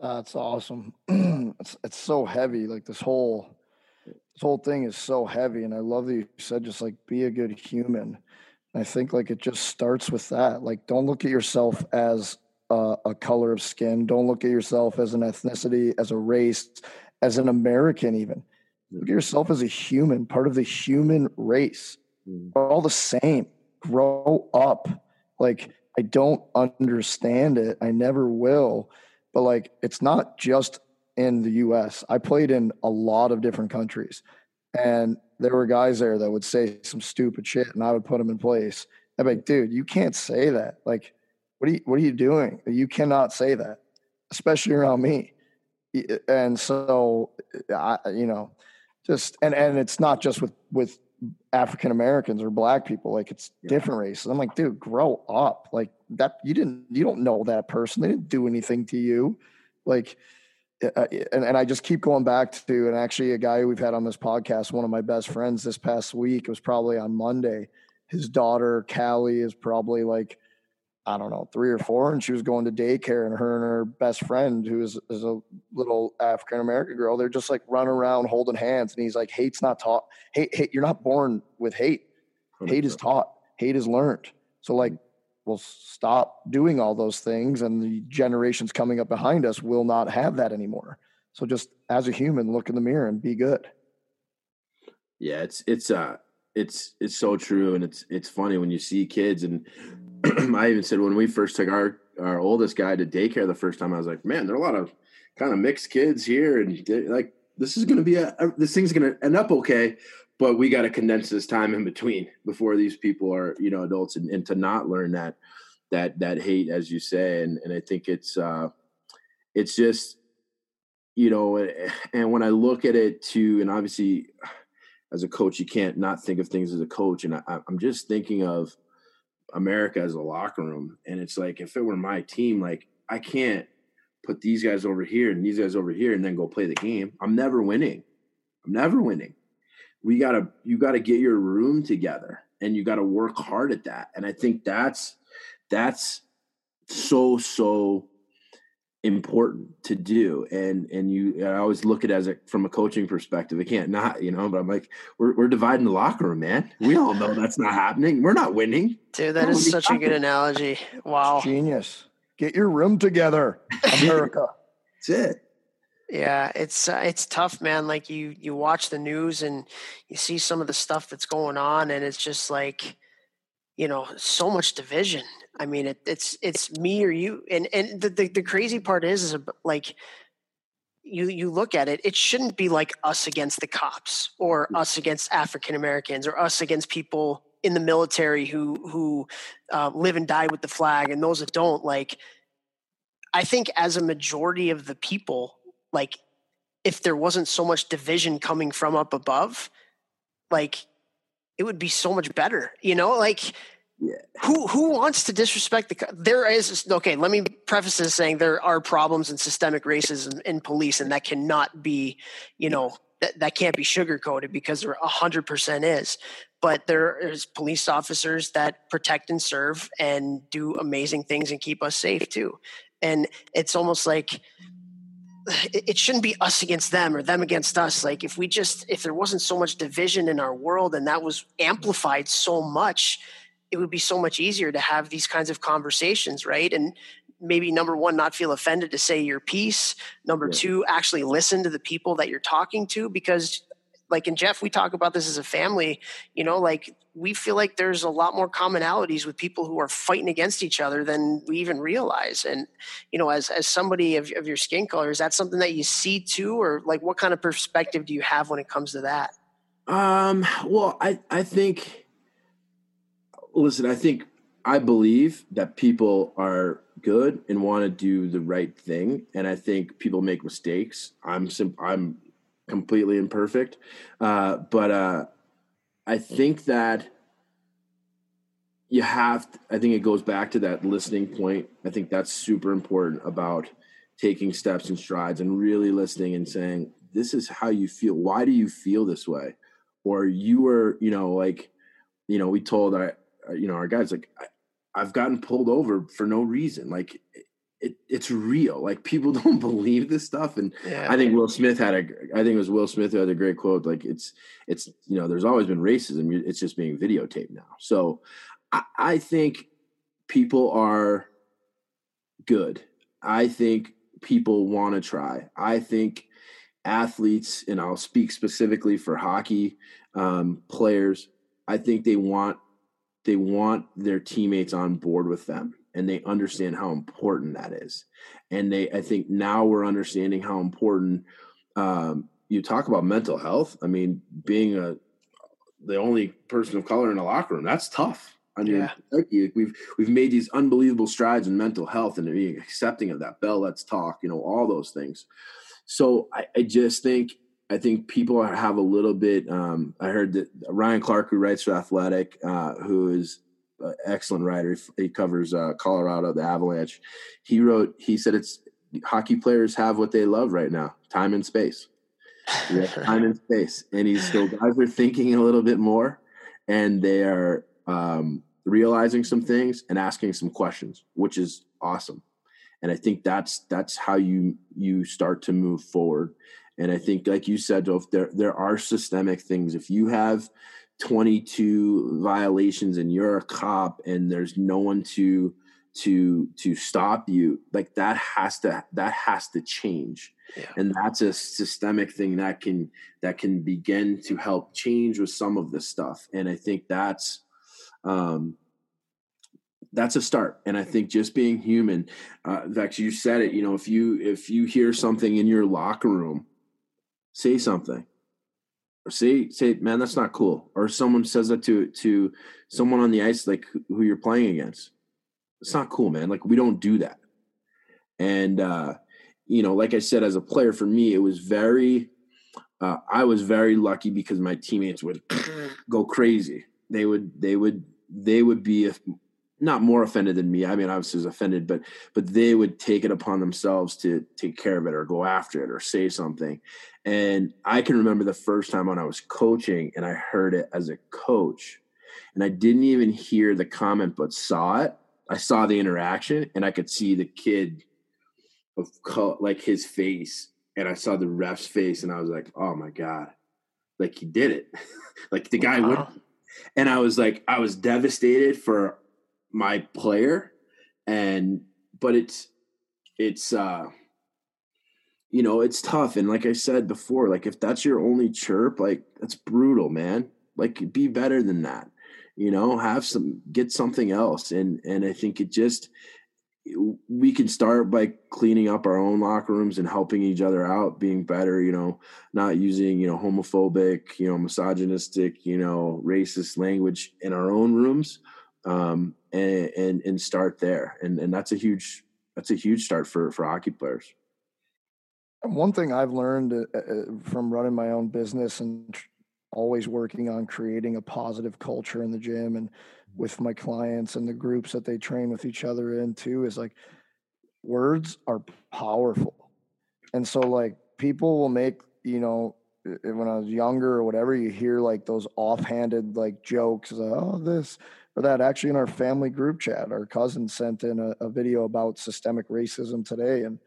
C: That's awesome. it's it's so heavy. Like this whole this whole thing is so heavy, and I love that you said just like be a good human. I think like it just starts with that. Like don't look at yourself as uh, a color of skin. Don't look at yourself as an ethnicity, as a race, as an American, even. Look at yourself as a human, part of the human race. Mm. We're all the same. Grow up. Like, I don't understand it. I never will. But like, it's not just in the US. I played in a lot of different countries. And there were guys there that would say some stupid shit and I would put them in place. I'm like, dude, you can't say that. Like, what are you what are you doing you cannot say that especially around me and so i you know just and and it's not just with with african americans or black people like it's yeah. different races i'm like dude grow up like that you didn't you don't know that person they didn't do anything to you like uh, and, and I just keep going back to, and actually a guy we've had on this podcast, one of my best friends this past week, it was probably on Monday. His daughter, Callie, is probably like I don't know, three or four, and she was going to daycare, and her and her best friend, who is, is a little African American girl, they're just like running around holding hands, and he's like, "Hate's not taught. Hate, hate. You're not born with hate. Hate is taught. Hate is learned. So like, we'll stop doing all those things, and the generations coming up behind us will not have that anymore. So just as a human, look in the mirror and be good.
B: Yeah, it's it's uh it's it's so true, and it's it's funny when you see kids and I even said when we first took our our oldest guy to daycare the first time, I was like, man, there are a lot of kind of mixed kids here, and like this is going to be a, a this thing's going to end up okay, but we got to condense this time in between before these people are you know adults and, and to not learn that that that hate as you say, and and I think it's uh it's just you know and when I look at it too, and obviously as a coach you can't not think of things as a coach, and I, I'm just thinking of America as a locker room. And it's like, if it were my team, like I can't put these guys over here and these guys over here and then go play the game. I'm never winning. I'm never winning. We gotta, you gotta get your room together and you gotta work hard at that. And I think that's, that's so, so important to do. And and you i always look at it as a from a coaching perspective i can't not you know but i'm like we're, we're dividing the locker room man. We all know that's not happening. We're not winning.
A: Dude that is such a good analogy. Wow.
C: Genius. Get your room together america.
B: That's it.
A: Yeah it's uh, it's tough man. Like you you watch the news and you see some of the stuff that's going on and it's just like you know, so much division. I mean, it, it's it's me or you, and and the, the the crazy part is is like you you look at it, it shouldn't be like us against the cops or us against African Americans or us against people in the military who who uh, live and die with the flag and those that don't. Like, I think as a majority of the people, like if there wasn't so much division coming from up above, like it would be so much better. You know, like. Who who wants to disrespect the? There is okay. Let me preface this saying there are problems in systemic racism in police, and that cannot be, you know, that, that can't be sugarcoated because there hundred percent is. But there is police officers that protect and serve and do amazing things and keep us safe too. And it's almost like it shouldn't be us against them or them against us like if we just if there wasn't so much division in our world and that was amplified so much it would be so much easier to have these kinds of conversations right and maybe number one not feel offended to say your piece number yeah. two actually listen to the people that you're talking to because like in Jeff, we talk about this as a family, you know, like we feel like there's a lot more commonalities with people who are fighting against each other than we even realize. And, you know, as, as somebody of, of your skin color, is that something that you see too, or like what kind of perspective do you have when it comes to that?
B: Um, well, I, I think, listen, I think, I believe that people are good and want to do the right thing. And I think people make mistakes. I'm sim- I'm completely imperfect. Uh, but uh, I think that you have, to, I think it goes back to that listening point. I think that's super important about taking steps and strides and really listening and saying, this is how you feel. Why do you feel this way? Or you were, you know, like, you know, we told our, you know, our guys, like, I've gotten pulled over for no reason. Like, it, it's real. Like people don't believe this stuff. And yeah, I think Will Smith had a, I think it was Will Smith who had a great quote. Like it's, it's, you know, there's always been racism. It's just being videotaped now. So I, I think people are good. I think people want to try. I think athletes, and I'll speak specifically for hockey um, players. I think they want, they want their teammates on board with them and they understand how important that is. And they, I think now we're understanding how important um, you talk about mental health. I mean, being a the only person of color in a locker room, that's tough. I mean, yeah. we've we've made these unbelievable strides in mental health and being accepting of that. Bell, let's talk. You know, all those things. So I, I just think I think people have a little bit. Um, I heard that Ryan Clarke, who writes for Athletic, uh, who is an excellent writer. He covers uh, Colorado, the Avalanche. He wrote. He said it's hockey players have what they love right now: time and space. time and space, and he's so guys are thinking a little bit more, and they are um, realizing some things and asking some questions, which is awesome. And I think that's that's how you you start to move forward. And I think, like you said, if there there are systemic things. If you have 22 violations and you're a cop and there's no one to to to stop you like that has to that has to change yeah. and that's a systemic thing that can that can begin to help change with some of this stuff and i think that's um that's a start and i think just being human uh fact you said it you know if you if you hear something in your locker room say something. Or say say man that's not cool. Or someone says that to to someone on the ice like who you're playing against. It's not cool man. Like we don't do that. And uh you know like i said as a player for me it was very uh, i was very lucky because my teammates would go crazy. They would they would they would be not more offended than me. I mean, I was offended, but but they would take it upon themselves to take care of it or go after it or say something. And I can remember the first time when I was coaching and I heard it as a coach, and I didn't even hear the comment, but saw it. I saw the interaction, and I could see the kid of like his face, and I saw the ref's face, and I was like, "Oh my god!" Like he did it, like the guy wow. would. And I was like, I was devastated for my player and but it's it's uh you know it's tough. And like i said before like if that's your only chirp like that's brutal man. Like be better than that you know? Have some get something else. And and i think it just we can start by cleaning up our own locker rooms and helping each other out being better you know? Not using you know homophobic you know misogynistic you know racist language in our own rooms. Um, and, and and start there. And and that's a huge that's a huge start for for hockey players.
C: One thing i've learned uh, uh, from running my own business and always working on creating a positive culture in the gym and with my clients and the groups that they train with each other in too is like words are powerful. And so like people will make, you know, when I was younger or whatever, you hear like those offhanded like jokes, oh, this or that. Actually, in our family group chat, our cousin sent in a, a video about systemic racism today, and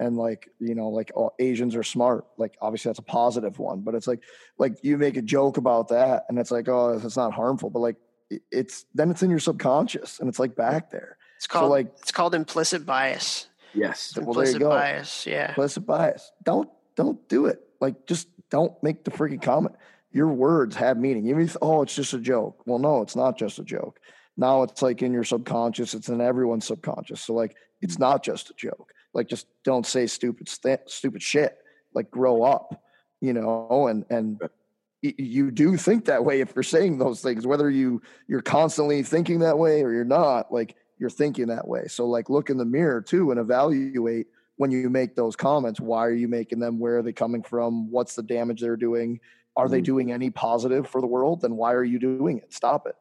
C: and like you know like oh, asians are smart. Like obviously that's a positive one but it's like like you make a joke about that and it's like oh it's not harmful but like it's then it's in your subconscious and it's like back there.
A: It's called so like it's called implicit bias.
B: Yes.
A: Well, implicit bias yeah.
C: Implicit bias. Don't don't do it. Like just don't make the freaking comment your words have meaning. Even if oh it's just a joke. Well no it's not just a joke. Now it's like in your subconscious it's in everyone's subconscious. So like it's not just a joke. Like just don't say stupid st- stupid shit. Like grow up you know and and you do think that way if you're saying those things whether you you're constantly thinking that way or you're not like you're thinking that way. So like look in the mirror too and evaluate when you make those comments. Why are you making them? Where are they coming from? What's the damage they're doing are they doing any positive for the world then why are you doing it stop it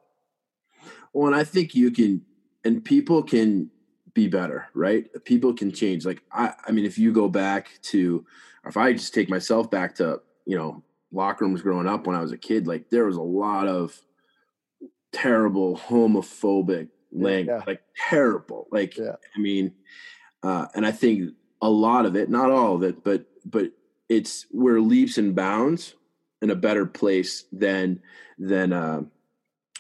B: well and i think you can and people can be better, right? People can change. Like I, I mean, if you go back to, if I just take myself back to, you know, locker rooms growing up when I was a kid, like there was a lot of terrible homophobic language, yeah. like terrible. Like yeah. I mean, uh, and I think a lot of it, not all of it, but but it's we're leaps and bounds in a better place than than uh,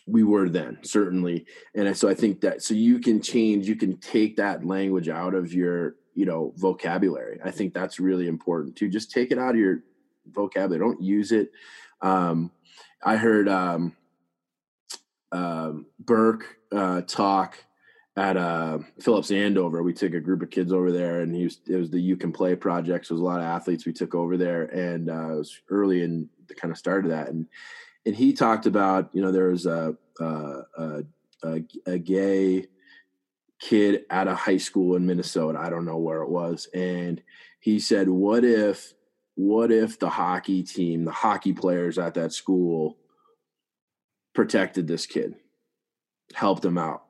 B: we were then certainly. And so i think that so you can change you can take that language out of your you know vocabulary. I think that's really important to just take it out of your vocabulary. Don't use it. Um i heard um um burke uh talk at uh, Phillips Andover. We took a group of kids over there, and he was, it was the You Can Play project. So it was a lot of athletes we took over there, and uh, it was early in kind of start of that. And and he talked about you know there was a a, a, a gay kid at a high school in Minnesota. I don't know where it was, and he said, "What if, what if the hockey team, the hockey players at that school, protected this kid, helped him out?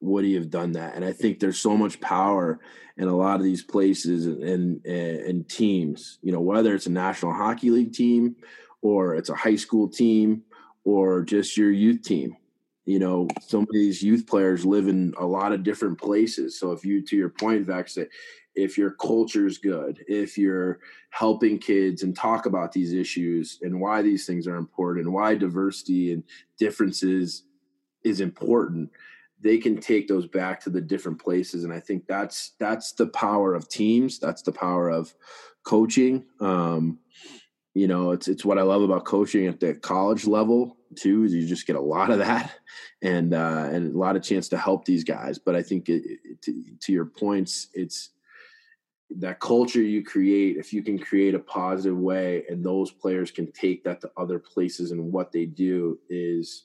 B: Would he have done that?" And I think there's so much power in a lot of these places and and, and teams. You know, whether it's a National Hockey League team or it's a high school team or just your youth team. You know some of these youth players live in a lot of different places. So if you to your point vex that if your culture's good if you're helping kids and talk about these issues and why these things are important why diversity and differences is important they can take those back to the different places. And i think that's that's the power of teams. That's the power of coaching. Um, you know it's it's what i love about coaching at the college level too is you just get a lot of that and uh and a lot of chance to help these guys but i think it, it, to, to your points it's that culture you create if you can create a positive way and those players can take that to other places and what they do is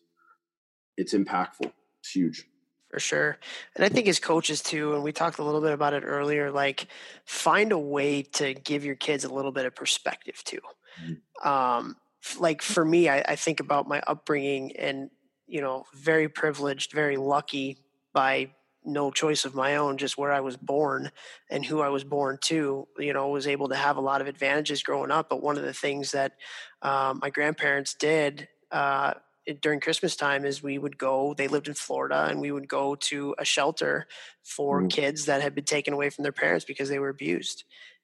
B: it's impactful it's huge
A: for sure. And I think as coaches too, and we talked a little bit about it earlier, like find a way to give your kids a little bit of perspective too. Mm-hmm. Um, like for me, I, I think about my upbringing and, you know, very privileged, very lucky by no choice of my own, just where I was born and who I was born to, you know, was able to have a lot of advantages growing up. But one of the things that um, my grandparents did uh, during Christmas time is we would go, they lived in Florida, and we would go to a shelter for mm. kids that had been taken away from their parents because they were abused.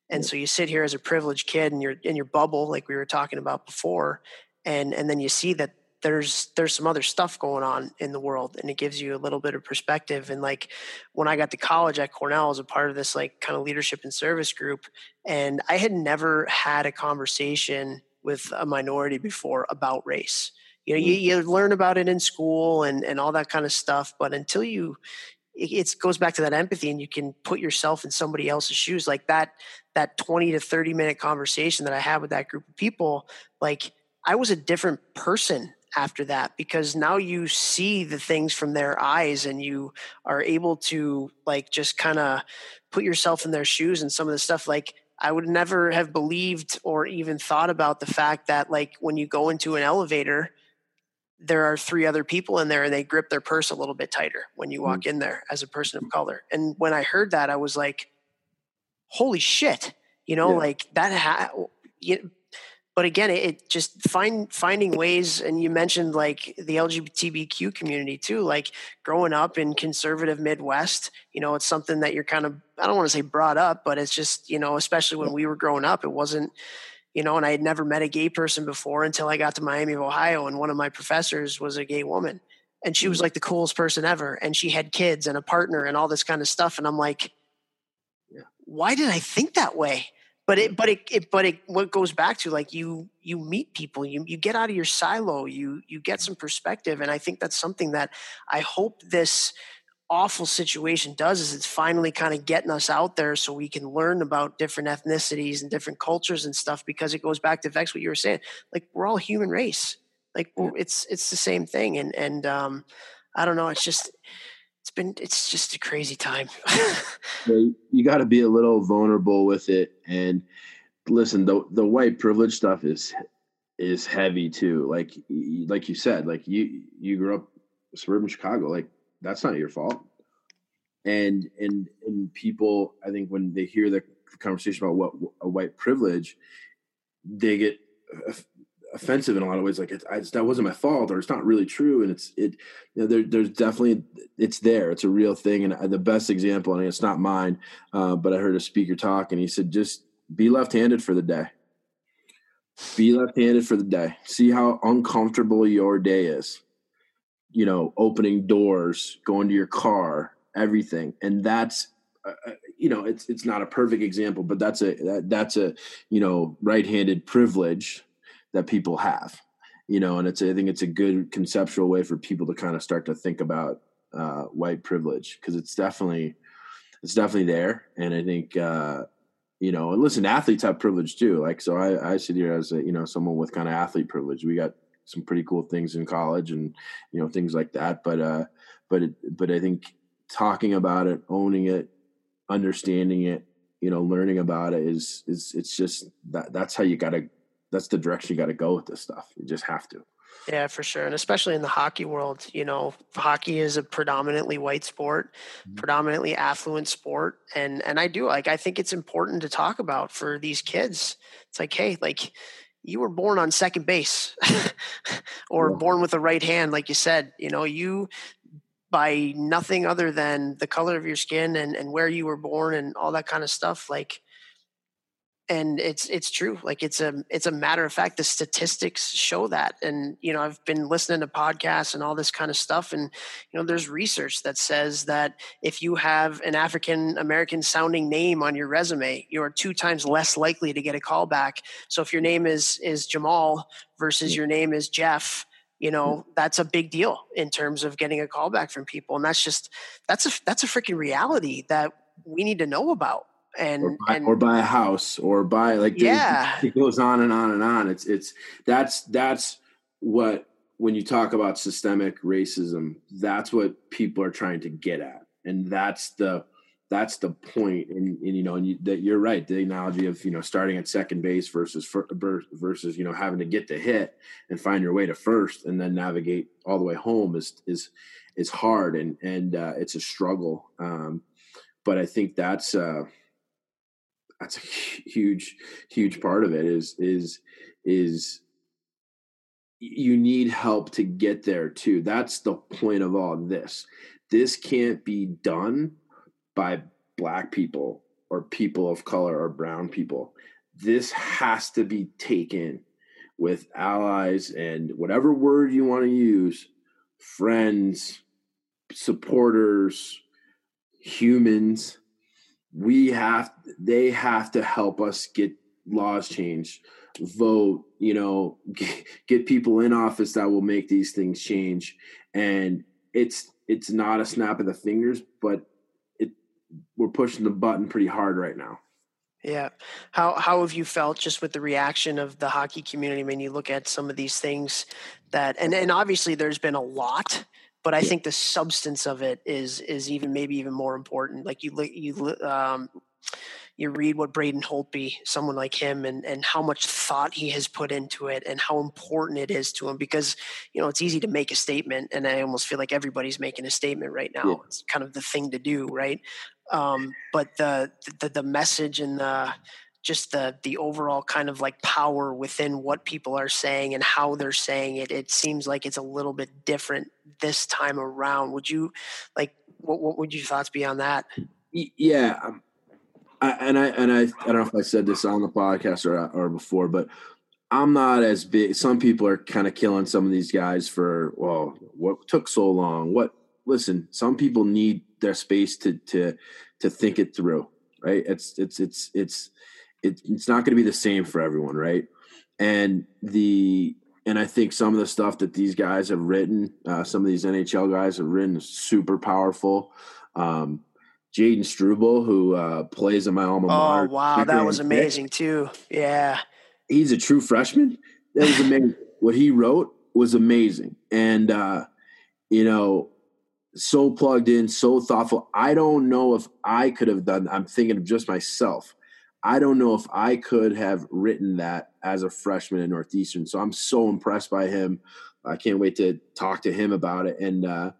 A: And mm. so you sit here as a privileged kid and you're in your bubble, like we were talking about before, and and then you see that there's there's some other stuff going on in the world and it gives you a little bit of perspective. And like when i got to college at cornell as a part of this like kind of leadership and service group and i had never had a conversation with a minority before about race. You know, you, you learn about it in school and, and all that kind of stuff, but until you, it goes back to that empathy and you can put yourself in somebody else's shoes like that, that 20 to 30 minute conversation that I had with that group of people, like I was a different person after that because now you see the things from their eyes and you are able to like just kind of put yourself in their shoes and some of the stuff like I would never have believed or even thought about the fact that like when you go into an elevator there are three other people in there and they grip their purse a little bit tighter when you walk mm-hmm. in there as a person of color. And when I heard that I was like holy shit, you know, yeah. like that ha- you, but again, it just find finding ways. And you mentioned like the LGBTQ community too. Like growing up in conservative Midwest, you know, it's something that you're kind of I don't want to say brought up, but it's just you know, especially when we were growing up, it wasn't you know, and I had never met a gay person before until I got to Miami of Ohio, and one of my professors was a gay woman, and she was mm. like the coolest person ever, and she had kids and a partner and all this kind of stuff, and I'm like, why did I think that way? but it but it, it but it what goes back to like you you meet people you you get out of your silo you you get some perspective. And i think that's something that i hope this awful situation does is it's finally kind of getting us out there so we can learn about different ethnicities and different cultures and stuff because it goes back to vex what you were saying like we're all human race. Like it's it's the same thing. And and um i don't know it's just it's been it's just a crazy time.
B: you got to be a little vulnerable with it, and listen, the the white privilege stuff is is heavy too. Like like you said, like you you grew up suburban Chicago, like that's not your fault. And and and people, I think when they hear the conversation about what a white privilege, they get uh, offensive in a lot of ways. Like it's, I, that wasn't my fault, or it's not really true. And it's it, you know, there, there's definitely it's there. It's a real thing. And the best example, I and it's not mine, uh, but I heard a speaker talk, and he said, just be left-handed for the day. Be left-handed for the day. See how uncomfortable your day is. You know, opening doors, going to your car, everything, and that's uh, uh you know it's it's not a perfect example but that's a that, that's a you know right-handed privilege that people have you know and it's i think it's a good conceptual way for people to kind of start to think about uh, white privilege because it's definitely it's definitely there. And i think uh, you know and listen athletes have privilege too. Like so i i sit here as a you know someone with kind of athlete privilege. We got some pretty cool things in college and you know things like that. But uh but it, but i think talking about it owning it understanding it you know learning about it is is it's just that that's how you got to that's the direction you got to go with this stuff. You just have to.
A: Yeah, for sure. And especially in the hockey world, you know, hockey is a predominantly white sport, mm-hmm. predominantly affluent sport. And and I do like I think it's important to talk about for these kids. It's like, hey, like you were born on second base or yeah. born with a right hand, like you said. You know, you by nothing other than the color of your skin and, and where you were born and all that kind of stuff, like and it's it's true like it's a it's a matter of fact the statistics show that and you know i've been listening to podcasts and all this kind of stuff and you know there's research that says that if you have an african american sounding name on your resume you are two times less likely to get a call back. So if your name is is jamal versus mm. your name is jeff you mm. know that's a big deal in terms of getting a call back from people and that's just that's a that's a freaking reality that we need to know about and
B: or buy,
A: and
B: or buy a house or buy like
A: yeah.
B: it goes on and on and on. It's it's that's that's what when you talk about systemic racism that's what people are trying to get at. And that's the that's the point and, and you know and you, that you're right the analogy of you know starting at second base versus versus you know having to get the hit and find your way to first and then navigate all the way home is is is hard and and uh, it's a struggle. Um, but i think that's uh, that's a huge huge part of it is is is you need help to get there too. That's the point of all this. This can't be done by black people or people of color or brown people. This has to be taken with allies and whatever word you want to use friends supporters humans we have they have to help us get laws changed, vote, you know, get, people in office that will make these things change. And it's it's not a snap of the fingers, but it we're pushing the button pretty hard right now.
A: Yeah. How how have you felt just with the reaction of the hockey community when you look at some of these things that and and obviously there's been a lot, but I think the substance of it is is even maybe even more important. Like you you um you read what Braden Holtby, someone like him, and and how much thought he has put into it, and how important it is to him. Because you know it's easy to make a statement, and I almost feel like everybody's making a statement right now. Yeah. It's kind of the thing to do, right? Um, but the, the the message and the just the the overall kind of like power within what people are saying and how they're saying it it seems like it's a little bit different this time around would you like what, what would your thoughts be on that
B: yeah um, I, and I and I I don't know if I said this on the podcast or or before, but I'm not as big. Some people are kind of killing some of these guys for well, what took so long? What? Listen, some people need their space to to to think it through, right? It's it's it's it's it's, it's not going to be the same for everyone, right? And the and I think some of the stuff that these guys have written, uh, some of these NHL guys have written, is super powerful. Um, Jayden Struble, who uh, plays in my alma oh, mater.
A: Oh wow, that was amazing too. Yeah,
B: he's a true freshman. That was amazing. what he wrote was amazing, and uh, you know, so plugged in, so thoughtful. I don't know if I could have done. I'm thinking of just myself. I don't know if I could have written that as a freshman at Northeastern. So I'm so impressed by him. I can't wait to talk to him about it. And uh,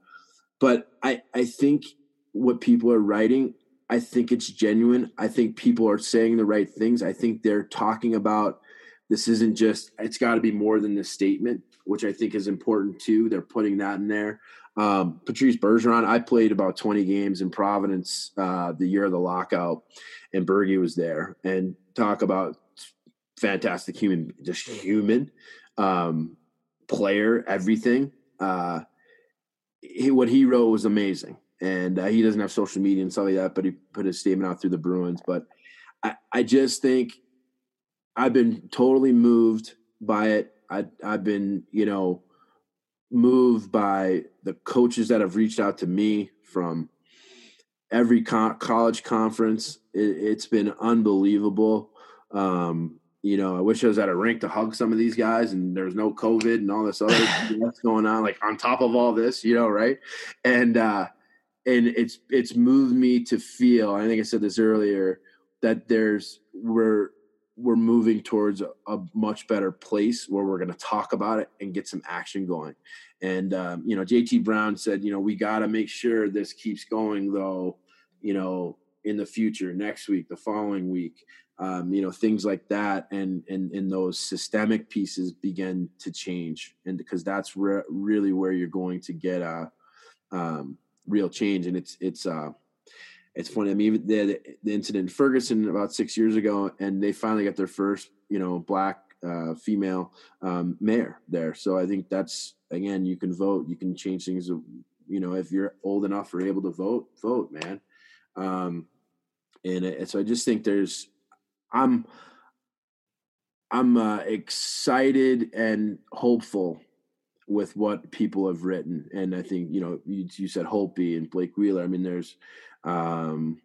B: but I I think what people are writing. I think it's genuine. I think people are saying the right things. I think they're talking about this isn't just, it's got to be more than this statement, which I think is important too. They're putting that in there. Um, Patrice Bergeron, I played about 20 games in Providence uh, the year of the lockout, and Bergie was there. And talk about fantastic human, just human um, player, everything. Uh, he, what he wrote was amazing and uh, he doesn't have social media and stuff like that. But he put his statement out through the Bruins. But I, I just think I've been totally moved by it. I, I've been, you know, moved by the coaches that have reached out to me from every co- college conference. It, has been unbelievable. Um, you know, I wish I was at a rink to hug some of these guys and there's no COVID and all this other stuff going on, like on top of all this, you know, right? And uh, and it's it's moved me to feel i think i said this earlier that there's we're we're moving towards a, a much better place where we're going to talk about it and get some action going and um, you know jt brown said you know we got to make sure this keeps going though you know in the future next week the following week um, you know things like that and and and those systemic pieces begin to change and because that's re- really where you're going to get a um, real change. And it's it's uh, it's funny. I mean, the, the incident in Ferguson about six years ago, and they finally got their first, you know, black uh, female um, mayor there. So I think that's again, you can vote, you can change things. You know, if you're old enough or able to vote, vote, man. Um, and, and so I just think there's, I'm, I'm uh, excited and hopeful with what people have written. And I think, you know, you, you said Holtby and Blake Wheeler. I mean, there's, um,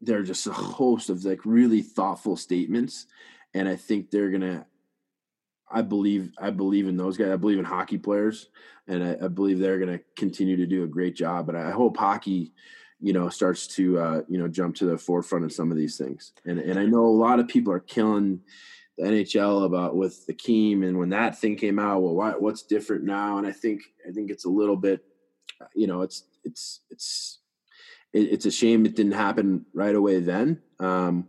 B: there are just a host of like really thoughtful statements. And I think they're going to, I believe, I believe in those guys. I believe in hockey players and I, I believe they're going to continue to do a great job. But I hope hockey, you know, starts to, uh, you know, jump to the forefront of some of these things. And, and I know a lot of people are killing, the NHL about with the Akim and when that thing came out, well, why, what's different now? And I think I think it's a little bit, you know, it's it's it's it, it's a shame it didn't happen right away then. Um,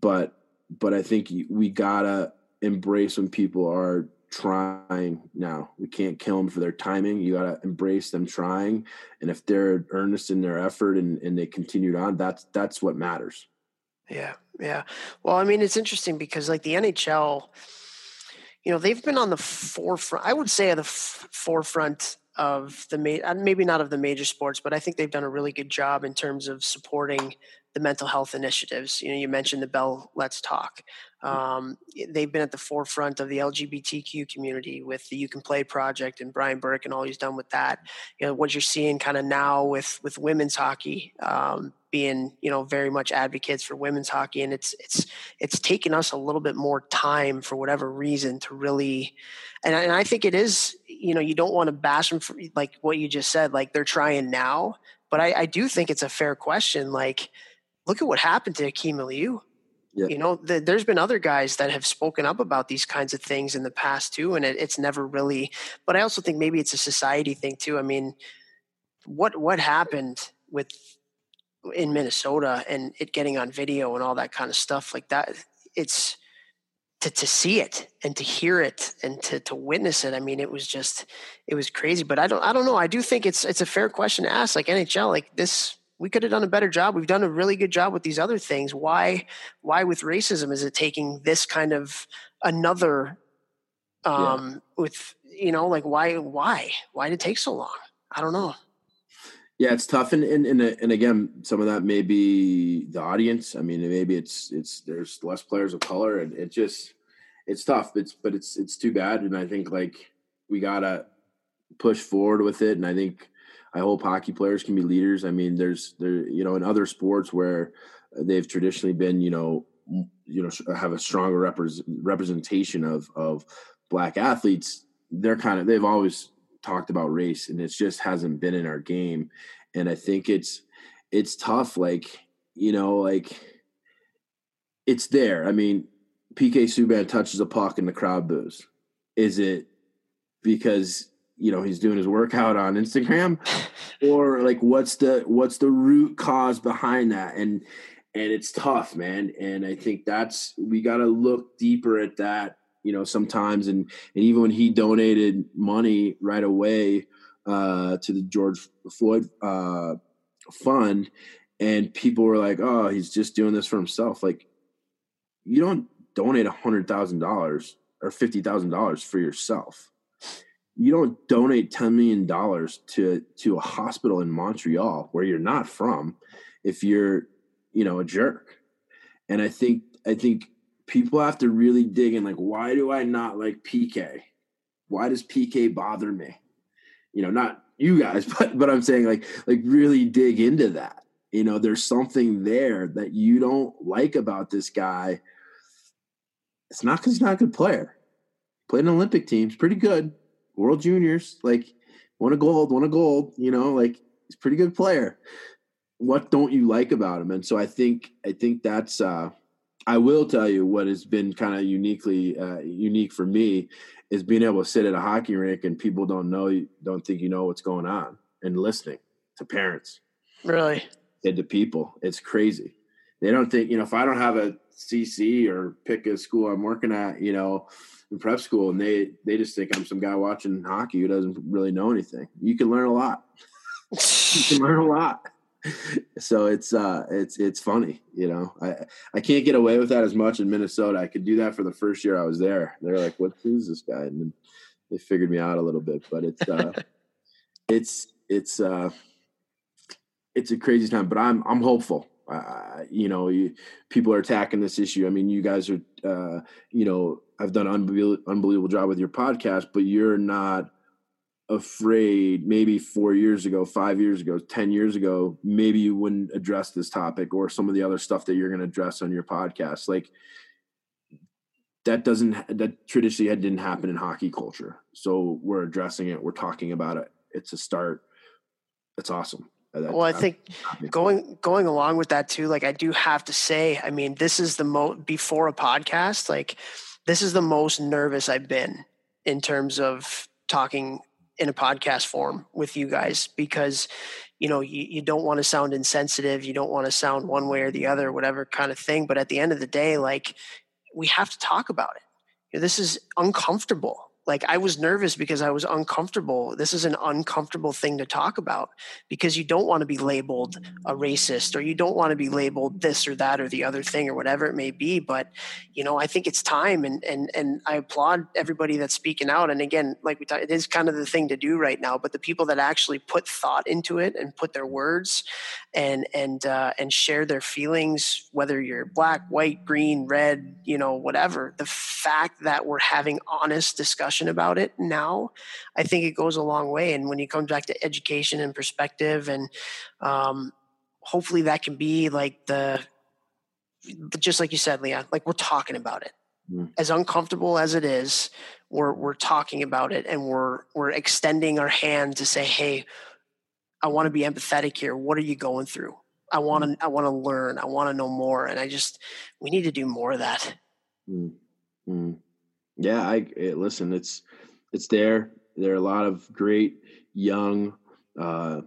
B: but but I think we gotta embrace when people are trying now. We can't kill them for their timing. You gotta embrace them trying, and if they're earnest in their effort and, and they continued on, that's that's what matters.
A: Yeah, yeah. Well, I mean, it's interesting because like the NHL, you know, they've been on the forefront. I would say at the f- forefront of the uh, maybe not of the major sports, but I think they've done a really good job in terms of supporting the mental health initiatives. You know, you mentioned the Bell Let's Talk. Mm. Um, they've been at the forefront of the LGBTQ community with the You Can Play project and Brian Burke and all he's done with that. You know, what you're seeing kind of now with with women's hockey um, being you know very much advocates for women's hockey, and it's it's it's taken us a little bit more time for whatever reason to really, and I, and I think it is you know you don't want to bash them for like what you just said, like they're trying now, but I, I do think it's a fair question. Like, look at what happened to Akim Aliu. Yeah. You know, the, there's been other guys that have spoken up about these kinds of things in the past too, and it, it's never really. But I also think maybe it's a society thing too. I mean, what what happened with in Minnesota and it getting on video and all that kind of stuff like that? It's to to see it and to hear it and to to witness it. I mean, it was just it was crazy. But I don't I don't know. I do think it's it's a fair question to ask. Like NHL, like this we could have done a better job. We've done a really good job with these other things. Why, why with racism is it taking this kind of another, um, yeah. with you know, like why, why, why did it take so long? I don't know.
B: Yeah, it's tough, and and and, uh, and again, some of that may be the audience. I mean, maybe it's it's there's less players of color, and it just it's tough. It's but it's it's too bad, and I think like we gotta push forward with it, and I think I hope hockey players can be leaders. I mean, there's there you know in other sports where they've traditionally been you know you know have a stronger representation of of black athletes. They're kind of they've always talked about race, and it just hasn't been in our game. And I think it's it's tough. Like you know, like it's there. I mean, PK Subban touches a puck and the crowd boos. Is it because you know he's doing his workout on Instagram or like what's the what's the root cause behind that and and it's tough man and I think that's we got to look deeper at that you know sometimes and and even when he donated money right away uh to the George Floyd uh fund and people were like oh he's just doing this for himself like you don't donate a hundred thousand dollars or fifty thousand dollars for yourself. You don't donate $10 million to to a hospital in Montreal where you're not from if you're you know a jerk. And I think I think people have to really dig in like why do I not like PK why does PK bother me you know not you guys but but I'm saying like like really dig into that you know there's something there that you don't like about this guy it's not because he's not a good player played an Olympic team, he's pretty good World Juniors, like won a gold, won a gold. You know, like he's pretty good player. What don't you like about him? And so I think I think that's. uh I will tell you what has been kind of uniquely uh, unique for me is being able to sit at a hockey rink and people don't know, don't think you know what's going on, and listening to parents.
A: Really,
B: and to people, it's crazy. They don't think you know if I don't have a CC or pick a school I'm working at, you know, in prep school, and they they just think I'm some guy watching hockey who doesn't really know anything. You can learn a lot. you can learn a lot. So it's uh it's it's funny, you know. I I can't get away with that as much in Minnesota. I could do that for the first year I was there. They're like, what who's this guy?" And then they figured me out a little bit, but it's uh it's it's uh it's a crazy time, but I'm I'm hopeful. Uh, you know, you, people are attacking this issue. I mean, you guys are, uh, you know, I've done an unbelievable, unbelievable job with your podcast, but you're not afraid. Maybe four years ago, five years ago, ten years ago, maybe you wouldn't address this topic or some of the other stuff that you're going to address on your podcast. Like that doesn't that traditionally didn't happen in hockey culture. So we're addressing it. We're talking about it. It's a start. It's awesome.
A: Well, I think going going along with that too, like I do have to say, I mean, this is the most before a podcast, like this is the most nervous I've been in terms of talking in a podcast form with you guys because you know you, you don't want to sound insensitive you don't want to sound one way or the other whatever kind of thing but at the end of the day like we have to talk about it. This is uncomfortable like I was nervous because I was uncomfortable. This is an uncomfortable thing to talk about because you don't want to be labeled a racist or you don't want to be labeled this or that or the other thing or whatever it may be. But you know, I think it's time, and and and I applaud everybody that's speaking out. And again, like we talked, it is kind of the thing to do right now. But the people that actually put thought into it and put their words and and uh, and share their feelings, whether you're black, white, green, red, you know, whatever. The fact that we're having honest discussion discussion about it now, I think it goes a long way. And when you come back to education and perspective, and um, hopefully that can be like the, just like you said, Leon, like we're talking about it. Mm. As uncomfortable as it is, we're we're talking about it, and we're we're extending our hand to say, "Hey, I want to be empathetic here. What are you going through? I want to mm. I want to learn. I want to know more." And I just we need to do more of that.
B: Mm. Mm. Yeah, I it, listen. It's it's there. There are a lot of great young uh,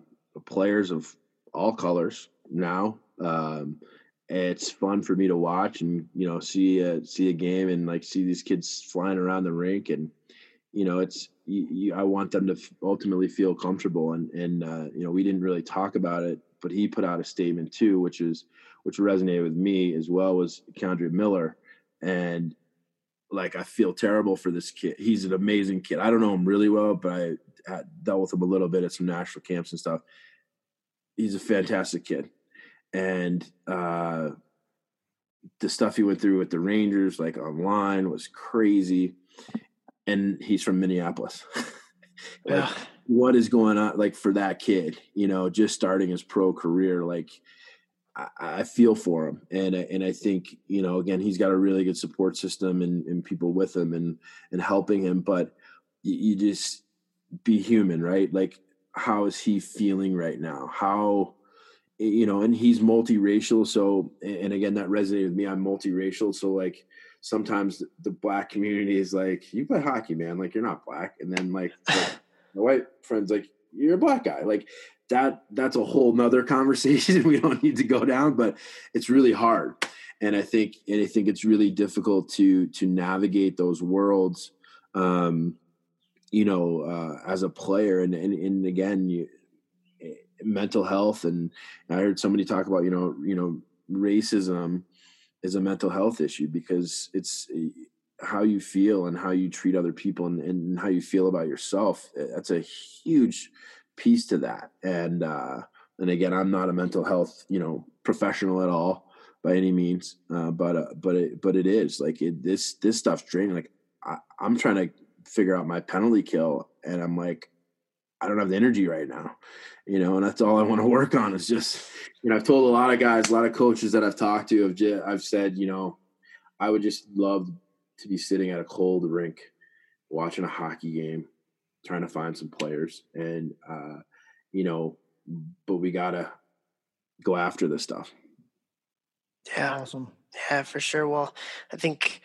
B: players of all colors now. Um, it's fun for me to watch and you know see a see a game and like see these kids flying around the rink and you know it's you, you, I want them to ultimately feel comfortable and and uh, you know we didn't really talk about it but he put out a statement too which is which resonated with me as well was K'Andre Miller and like I feel terrible for this kid. He's an amazing kid. I don't know him really well, but I, dealt with him a little bit at some national camps and stuff. He's a fantastic kid, and uh, the stuff he went through with the Rangers, like online, was crazy. And he's from Minneapolis. like, yeah. What is going on, like for that kid? You know, just starting his pro career, like I, feel for him, and and I think you know again he's got a really good support system and, and people with him and and helping him. But you, you just be human, right? Like how is he feeling right now? How you know, and he's multiracial. So and again that resonated with me. I'm multiracial, so like sometimes the black community is like, you play hockey, man. Like you're not black, and then like, like my white friends like you're a black guy. Like that that's a whole nother conversation we don't need to go down but it's really hard. And i think and i think it's really difficult to to navigate those worlds um you know uh as a player. And and, and again you, eh, mental health and i heard somebody talk about you know you know racism is a mental health issue because it's eh, how you feel and how you treat other people and, and how you feel about yourself eh, that's a huge piece to that. And uh, and again, I'm not a mental health you know professional at all by any means, uh, but uh, but it but it is like it, this this stuff's draining. Like I, I'm trying to figure out my penalty kill, and I'm like, I don't have the energy right now, you know, and that's all I want to work on is just, you know, I've told a lot of guys, a lot of coaches that I've talked to, have I've said, you know, I would just love to be sitting at a cold rink watching a hockey game trying to find some players, and uh, you know, but we gotta go after this stuff.
A: Yeah, awesome. Yeah, for sure. Well, I think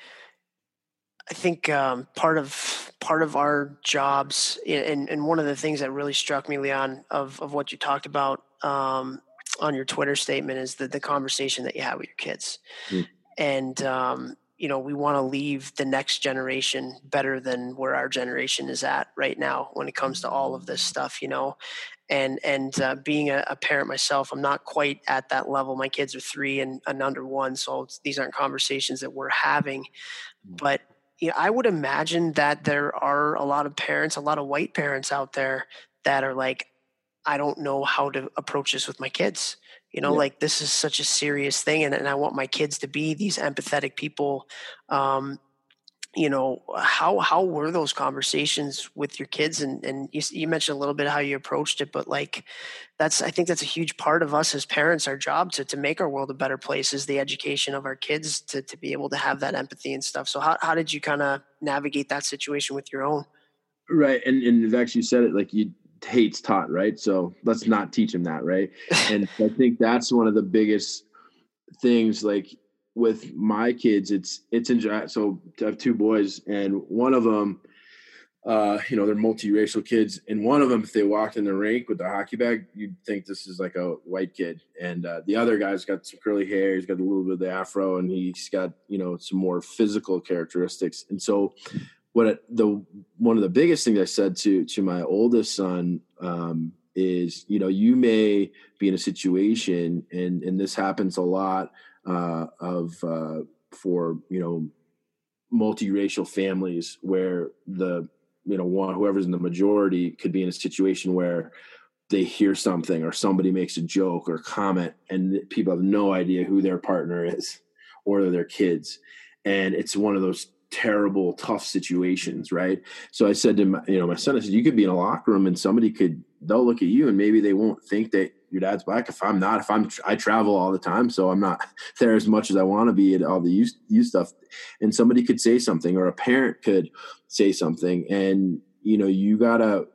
A: I think um, part of part of our jobs, and, and one of the things that really struck me, Leon, of of what you talked about um, on your Twitter statement, is the the conversation that you have with your kids, mm. and um, you know we want to leave the next generation better than where our generation is at right now when it comes to all of this stuff you know? And and uh, being a, a, parent myself i'm not quite at that level. My kids are three and, and under one so these aren't conversations that we're having. Mm. but you know, i would imagine that there are a lot of parents a lot of white parents out there that are like i don't know how to approach this with my kids you know yeah. like this is such a serious thing and, and i want my kids to be these empathetic people um, you know how how were those conversations with your kids? And and you, you, mentioned a little bit how you approached it but like that's i think that's a huge part of us as parents our job to to make our world a better place is the education of our kids to to be able to have that empathy and stuff. So how, how did you kind of navigate that situation with your own?
B: Right and and in fact you said it like you hates taught, right? So let's not teach him that, right? And I think that's one of the biggest things. Like with my kids, it's it's in so I have two boys, and one of them, uh, you know, they're multiracial kids, and one of them, if they walked in the rink with the hockey bag, you'd think this is like a white kid, and uh, the other guy's got some curly hair, he's got a little bit of the afro, and he's got you know some more physical characteristics, and so what the one of the biggest things I said to to my oldest son um, is, you know, you may be in a situation, and and this happens a lot uh, of uh, for you know multiracial families where the you know one whoever's in the majority could be in a situation where they hear something or somebody makes a joke or comment and people have no idea who their partner is or their kids. And it's one of those terrible tough situations right? So i said to my you know my son i said you could be in a locker room and somebody could they'll look at you and maybe they won't think that your dad's black if i'm not if i'm i travel all the time so i'm not there as much as i want to be at all the youth stuff. And somebody could say something or a parent could say something and you know you gotta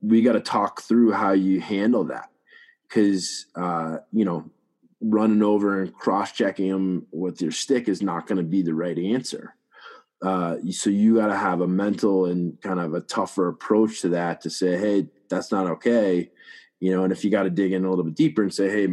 B: we gotta talk through how you handle that. Because uh you know running over and cross checking them with your stick is not going to be the right answer uh, so you got to have a mental and kind of a tougher approach to that to say, hey, that's not okay, you know. And if you got to dig in a little bit deeper and say, hey,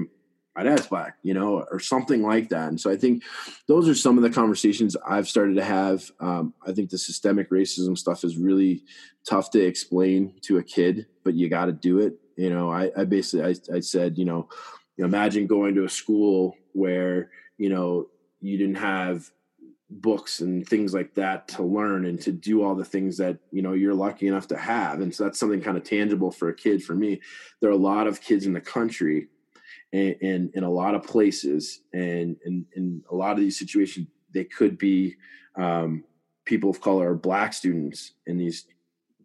B: my dad's black, you know, or something like that. And so I think those are some of the conversations I've started to have. Um, I think the systemic racism stuff is really tough to explain to a kid, but you got to do it. You know, I, I basically I, I said, you know, imagine going to a school where you know you didn't have books and things like that to learn and to do all the things that you know you're lucky enough to have. And so that's something kind of tangible for a kid. For me there are a lot of kids in the country and in, in a lot of places and in, in a lot of these situations they could be um, people of color or black students in these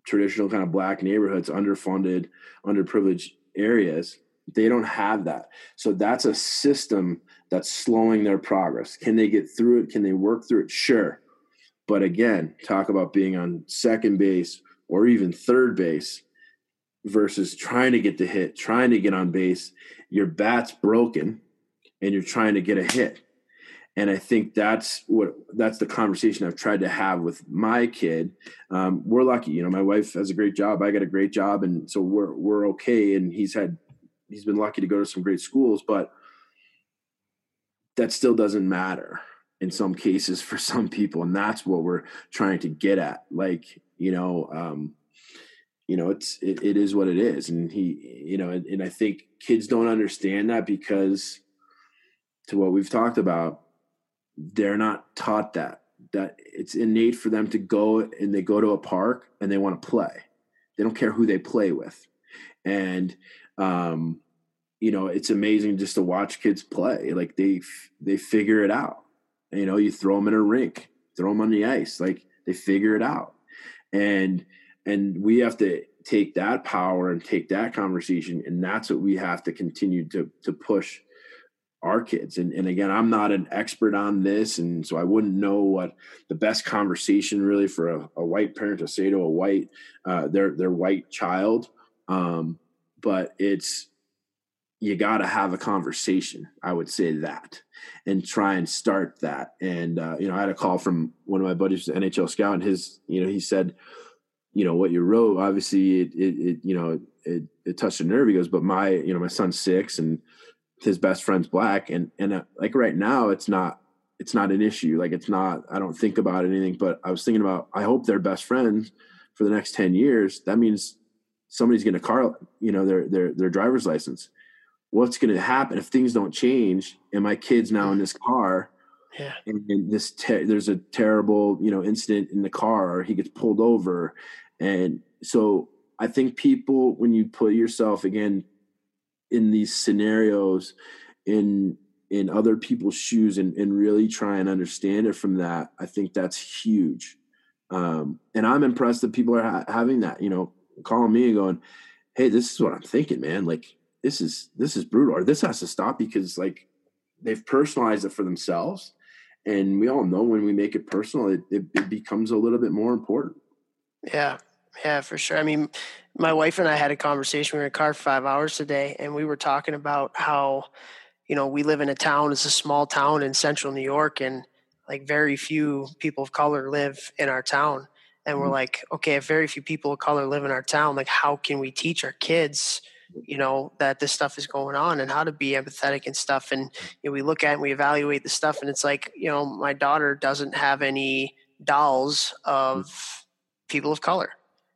B: traditional kind of black neighborhoods underfunded underprivileged areas they don't have that so that's a system that's slowing their progress. Can they get through it? Can they work through it? Sure. But again, talk about being on second base or even third base versus trying to get the hit, trying to get on base. Your bat's broken and you're trying to get a hit. And I think that's what that's the conversation I've tried to have with my kid. Um, we're lucky, you know. My wife has a great job. I got a great job, and so we're we're okay. And he's had he's been lucky to go to some great schools, but that still doesn't matter in some cases for some people. And that's what we're trying to get at. Like you know um you know it's it, it is what it is. And he you know and, and i think kids don't understand that because to what we've talked about they're not taught that that it's innate for them to go and they go to a park and they want to play. They don't care who they play with. And um you know it's amazing just to watch kids play. Like they they figure it out. You know you throw them in a rink throw them on the ice like they figure it out. And and we have to take that power and take that conversation and that's what we have to continue to to push our kids. And, and again i'm not an expert on this and so i wouldn't know what the best conversation really for a, a white parent to say to a white uh, their their white child. Um, but it's you got to have a conversation. I would say that and try and start that. And, uh, you know, I had a call from one of my buddies, NHL scout, and his, you know, he said, you know, what you wrote, obviously it, it, it you know, it, it touched a nerve. He goes, but my, you know, my son's six and his best friend's black. And, and uh, like right now it's not, it's not an issue. Like it's not, I don't think about anything, but I was thinking about, I hope they're best friends for the next 10 years. That means somebody's going to car, you know, their, their, their driver's license what's going to happen? If things don't change and my kid's now in this car
A: yeah.
B: and, and this ter- there's a terrible you know incident in the car or he gets pulled over and so i think people when you put yourself again in these scenarios in in other people's shoes and, and really try and understand it from that i think that's huge. Um, and i'm impressed that people are ha- having that you know calling me and going hey this is what i'm thinking man like this is this is brutal or this has to stop because like they've personalized it for themselves. And we all know when we make it personal it, it, it, becomes a little bit more important.
A: Yeah. Yeah for sure. I mean my wife and i had a conversation. We were in a car for five hours today and we were talking about how you know we live in a town. It's a small town in central new york and like very few people of color live in our town. And we're mm-hmm. like okay if very few people of color live in our town like how can we teach our kids you know that this stuff is going on and how to be empathetic and stuff and you know, we look at and we evaluate the stuff and it's like you know my daughter doesn't have any dolls of hmm. people of color.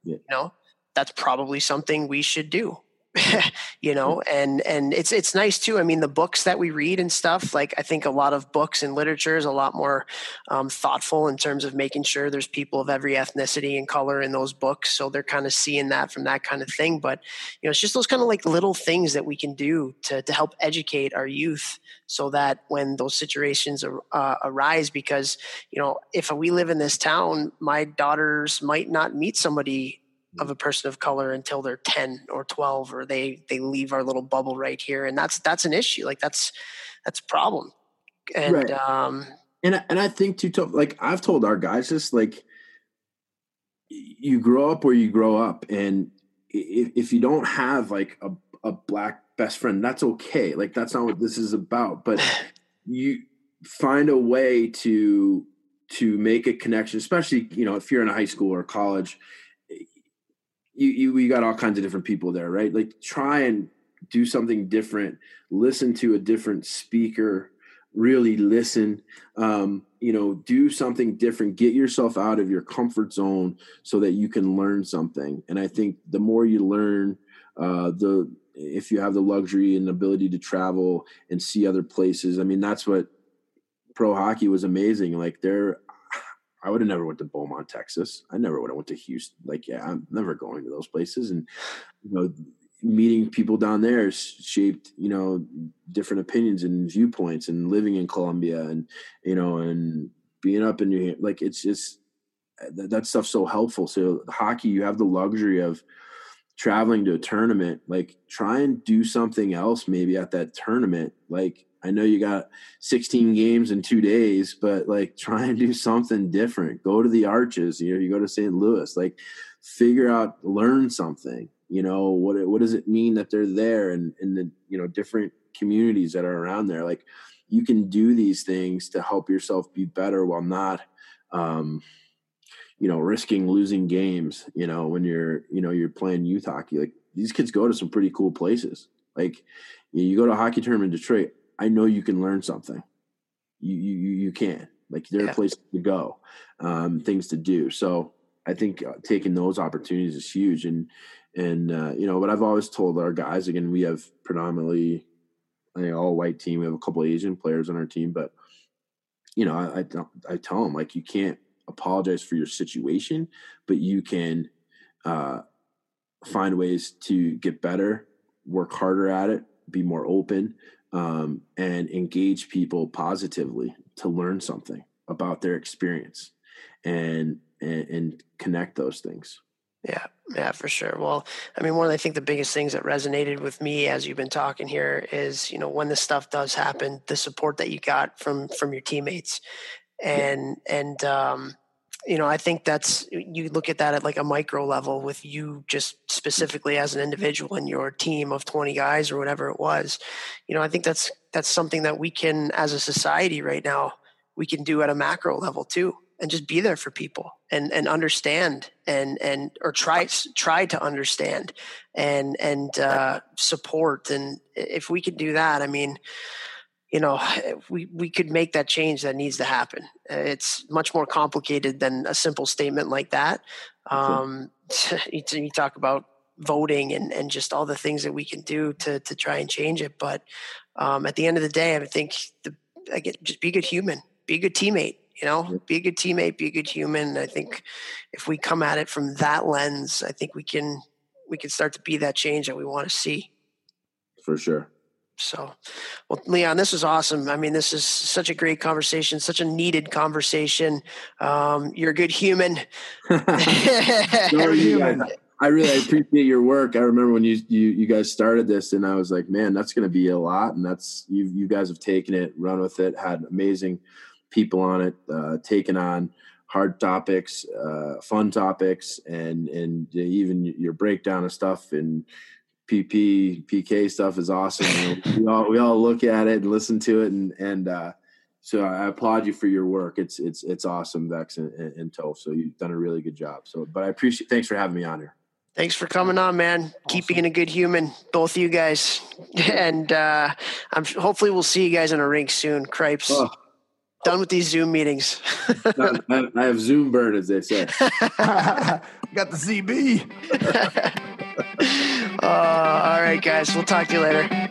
B: Yeah.
A: You know, that's probably something we should do. you know and and it's it's nice too i mean the books that we read and stuff like i think a lot of books and literature is a lot more um, thoughtful in terms of making sure there's people of every ethnicity and color in those books so they're kind of seeing that from that kind of thing but you know it's just those kind of like little things that we can do to to help educate our youth so that when those situations uh, arise because you know if we live in this town my daughters might not meet somebody of a person of color until they're 10 or 12 or they they leave our little bubble right here. And that's that's an issue. Like that's that's a problem. And right. um
B: and and I think too like I've told our guys this like you grow up where you grow up. And if, if you don't have like a, a black best friend that's okay. Like that's not what this is about. But you find a way to to make a connection especially you know if you're in a high school or college you, you we got all kinds of different people there, right? Like try and do something different, listen to a different speaker, really listen. Um, you know, do something different, get yourself out of your comfort zone so that you can learn something. And I think the more you learn, uh, the if you have the luxury and ability to travel and see other places, I mean, that's what pro hockey was amazing. Like there I would have never went to Beaumont, Texas. I never would have went to Houston. Like, yeah, I'm never going to those places. And you know, meeting people down there shaped you know different opinions and viewpoints. And living in Columbia, and you know, and being up in New like it's just that, that stuff's so helpful. So hockey, you have the luxury of traveling to a tournament. Like, try and do something else maybe at that tournament. Like I know you got 16 games in two days, but like try and do something different. Go to the arches, you know, you go to St. Louis, like figure out, learn something, you know, what, what does it mean that they're there and in the, you know, different communities that are around there. Like you can do these things to help yourself be better while not, um, you know, risking losing games, you know, when you're, you know, you're playing youth hockey, like these kids go to some pretty cool places. Like you go to a hockey tournament in Detroit, I know you can learn something. You you you can like there are yeah. places to go, um, things to do. So I think uh, taking those opportunities is huge. And and uh, you know, but I've always told our guys again, we have predominantly an all white team. We have a couple Asian players on our team, but you know, I I, I tell them like you can't apologize for your situation, but you can uh, find ways to get better, work harder at it, be more open, um, and engage people positively to learn something about their experience and, and, and connect those things.
A: Yeah, yeah, for sure. Well, I mean, one of the, I think the biggest things that resonated with me as you've been talking here is, you know, when this stuff does happen, the support that you got from from your teammates, and yeah. and um, you know, I think that's you look at that at like a micro level with you just specifically as an individual and your team of 20 guys or whatever it was. You know, I think that's that's something that we can as a society right now we can do at a macro level too and just be there for people and and understand and and or try try to understand and and uh, support and if we can do that, I mean you know, we, we could make that change that needs to happen. It's much more complicated than a simple statement like that. Um, you, you talk about voting and, and just all the things that we can do to, to try and change it. But um, at the end of the day, I think the, I get just be a good human, be a good teammate, you know, be a good teammate, be a good human. I think if we come at it from that lens, I think we can, we can start to be that change that we want to see.
B: For sure.
A: So, well, Leon, this is awesome. I mean, this is such a great conversation, such a needed conversation. Um, you're a good human.
B: human. I really appreciate your work. I remember when you, you you guys started this, and I was like, man, that's going to be a lot. And that's you you guys have taken it, run with it, had amazing people on it, uh, taken on hard topics, uh, fun topics, and and even your breakdown of stuff and PP PK stuff is awesome. You know, we all we all look at it and listen to it, and and uh, so I applaud you for your work. It's it's it's awesome, Vex and, and, and Toph. So you've done a really good job. So, but I appreciate. Thanks for having me on here.
A: Thanks for coming on, man. Awesome. Keep being a good human, both of you guys. And uh, I'm hopefully we'll see you guys in a rink soon. Cripes. Oh, done with these Zoom meetings.
B: I have Zoom burn, as they say.
C: Got the CB.
A: Uh, all right, guys. We'll talk to you later.